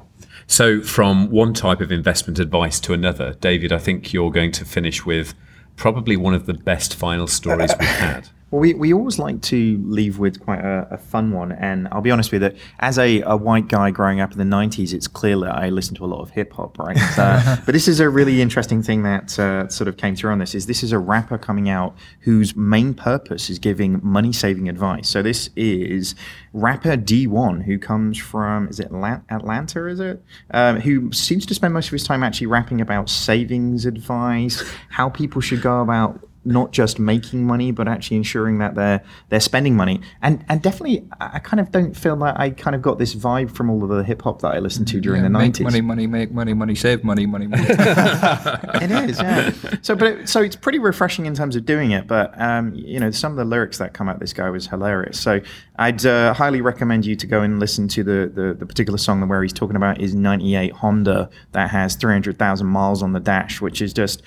So, from one type of investment advice to another, David, I think you're going to finish with probably one of the best final stories we've had. Well, we, we always like to leave with quite a, a fun one. And I'll be honest with you, as a, a white guy growing up in the 90s, it's clear that I listened to a lot of hip hop, right? Uh, but this is a really interesting thing that uh, sort of came through on this is this is a rapper coming out whose main purpose is giving money saving advice. So this is rapper D1, who comes from, is it Atla- Atlanta, is it? Um, who seems to spend most of his time actually rapping about savings advice, how people should go about not just making money, but actually ensuring that they're they're spending money. And and definitely, I I kind of don't feel that I kind of got this vibe from all of the hip hop that I listened to during Yeah, the make nineties. money, money, make money, money, save money, money, money. it is, yeah. So, but it, so it's pretty refreshing in terms of doing it. But um, you know, some of the lyrics that come out this guy was hilarious. So, I'd uh, highly recommend you to go and listen to the, the the particular song where he's talking about his '98 Honda that has 300,000 miles on the dash, which is just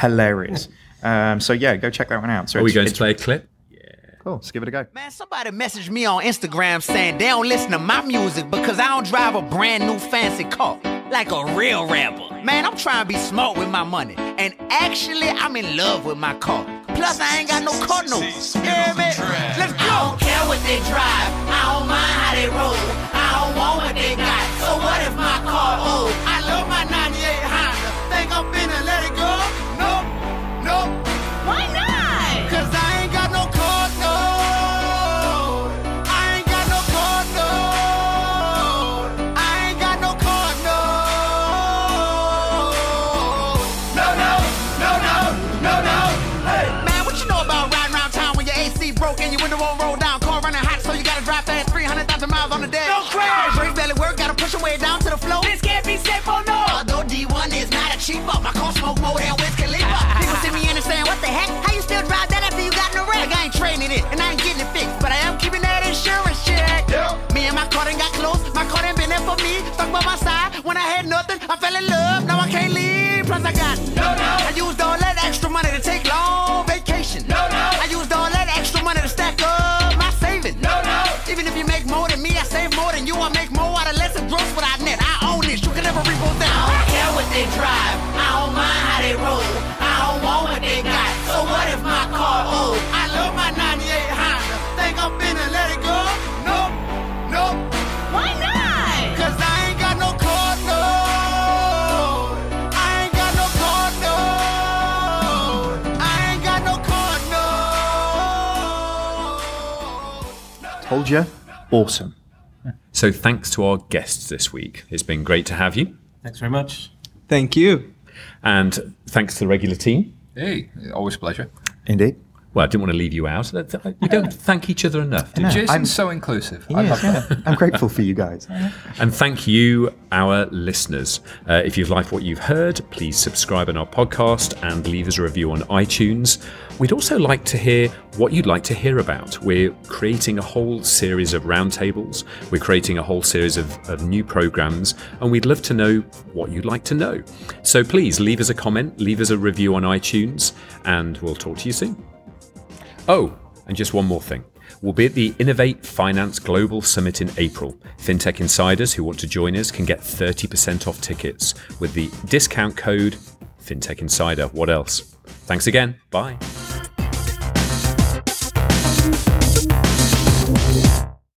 hilarious. Um, so yeah, go check that one out. So Are we it's- going to play a clip? Yeah. Cool, let's give it a go. Man, somebody messaged me on Instagram saying they don't listen to my music because I don't drive a brand new fancy car like a real rapper. Man, I'm trying to be smart with my money. And actually, I'm in love with my car. Plus, I ain't got no car note. Hear me? Let's go. I don't care what they drive. I don't mind how they roll. I don't want what they got. Cheap up, my car smoke more than Wiz Khalifa. People see me in and saying, what the heck? How you still drive that after you got in a wreck? Like I ain't trading it, and I ain't getting it fixed, but I am keeping that insurance check. Me and my car done got close, my car done been there for me, stuck by my side. When I had nothing, I fell in love, now I can't leave. Plus I got no, no. I used all that extra money to take long Told you. Awesome. So thanks to our guests this week. It's been great to have you. Thanks very much. Thank you. And thanks to the regular team. Hey, always a pleasure. Indeed. Well, I didn't want to leave you out. We don't thank each other enough. do we? No, Jason's I'm- so inclusive. He I love yeah. that. I'm grateful for you guys. And thank you, our listeners. Uh, if you've liked what you've heard, please subscribe on our podcast and leave us a review on iTunes. We'd also like to hear what you'd like to hear about. We're creating a whole series of roundtables, we're creating a whole series of, of new programs, and we'd love to know what you'd like to know. So please leave us a comment, leave us a review on iTunes, and we'll talk to you soon. Oh, and just one more thing. We'll be at the Innovate Finance Global Summit in April. FinTech insiders who want to join us can get 30% off tickets with the discount code FinTech Insider. What else? Thanks again. Bye.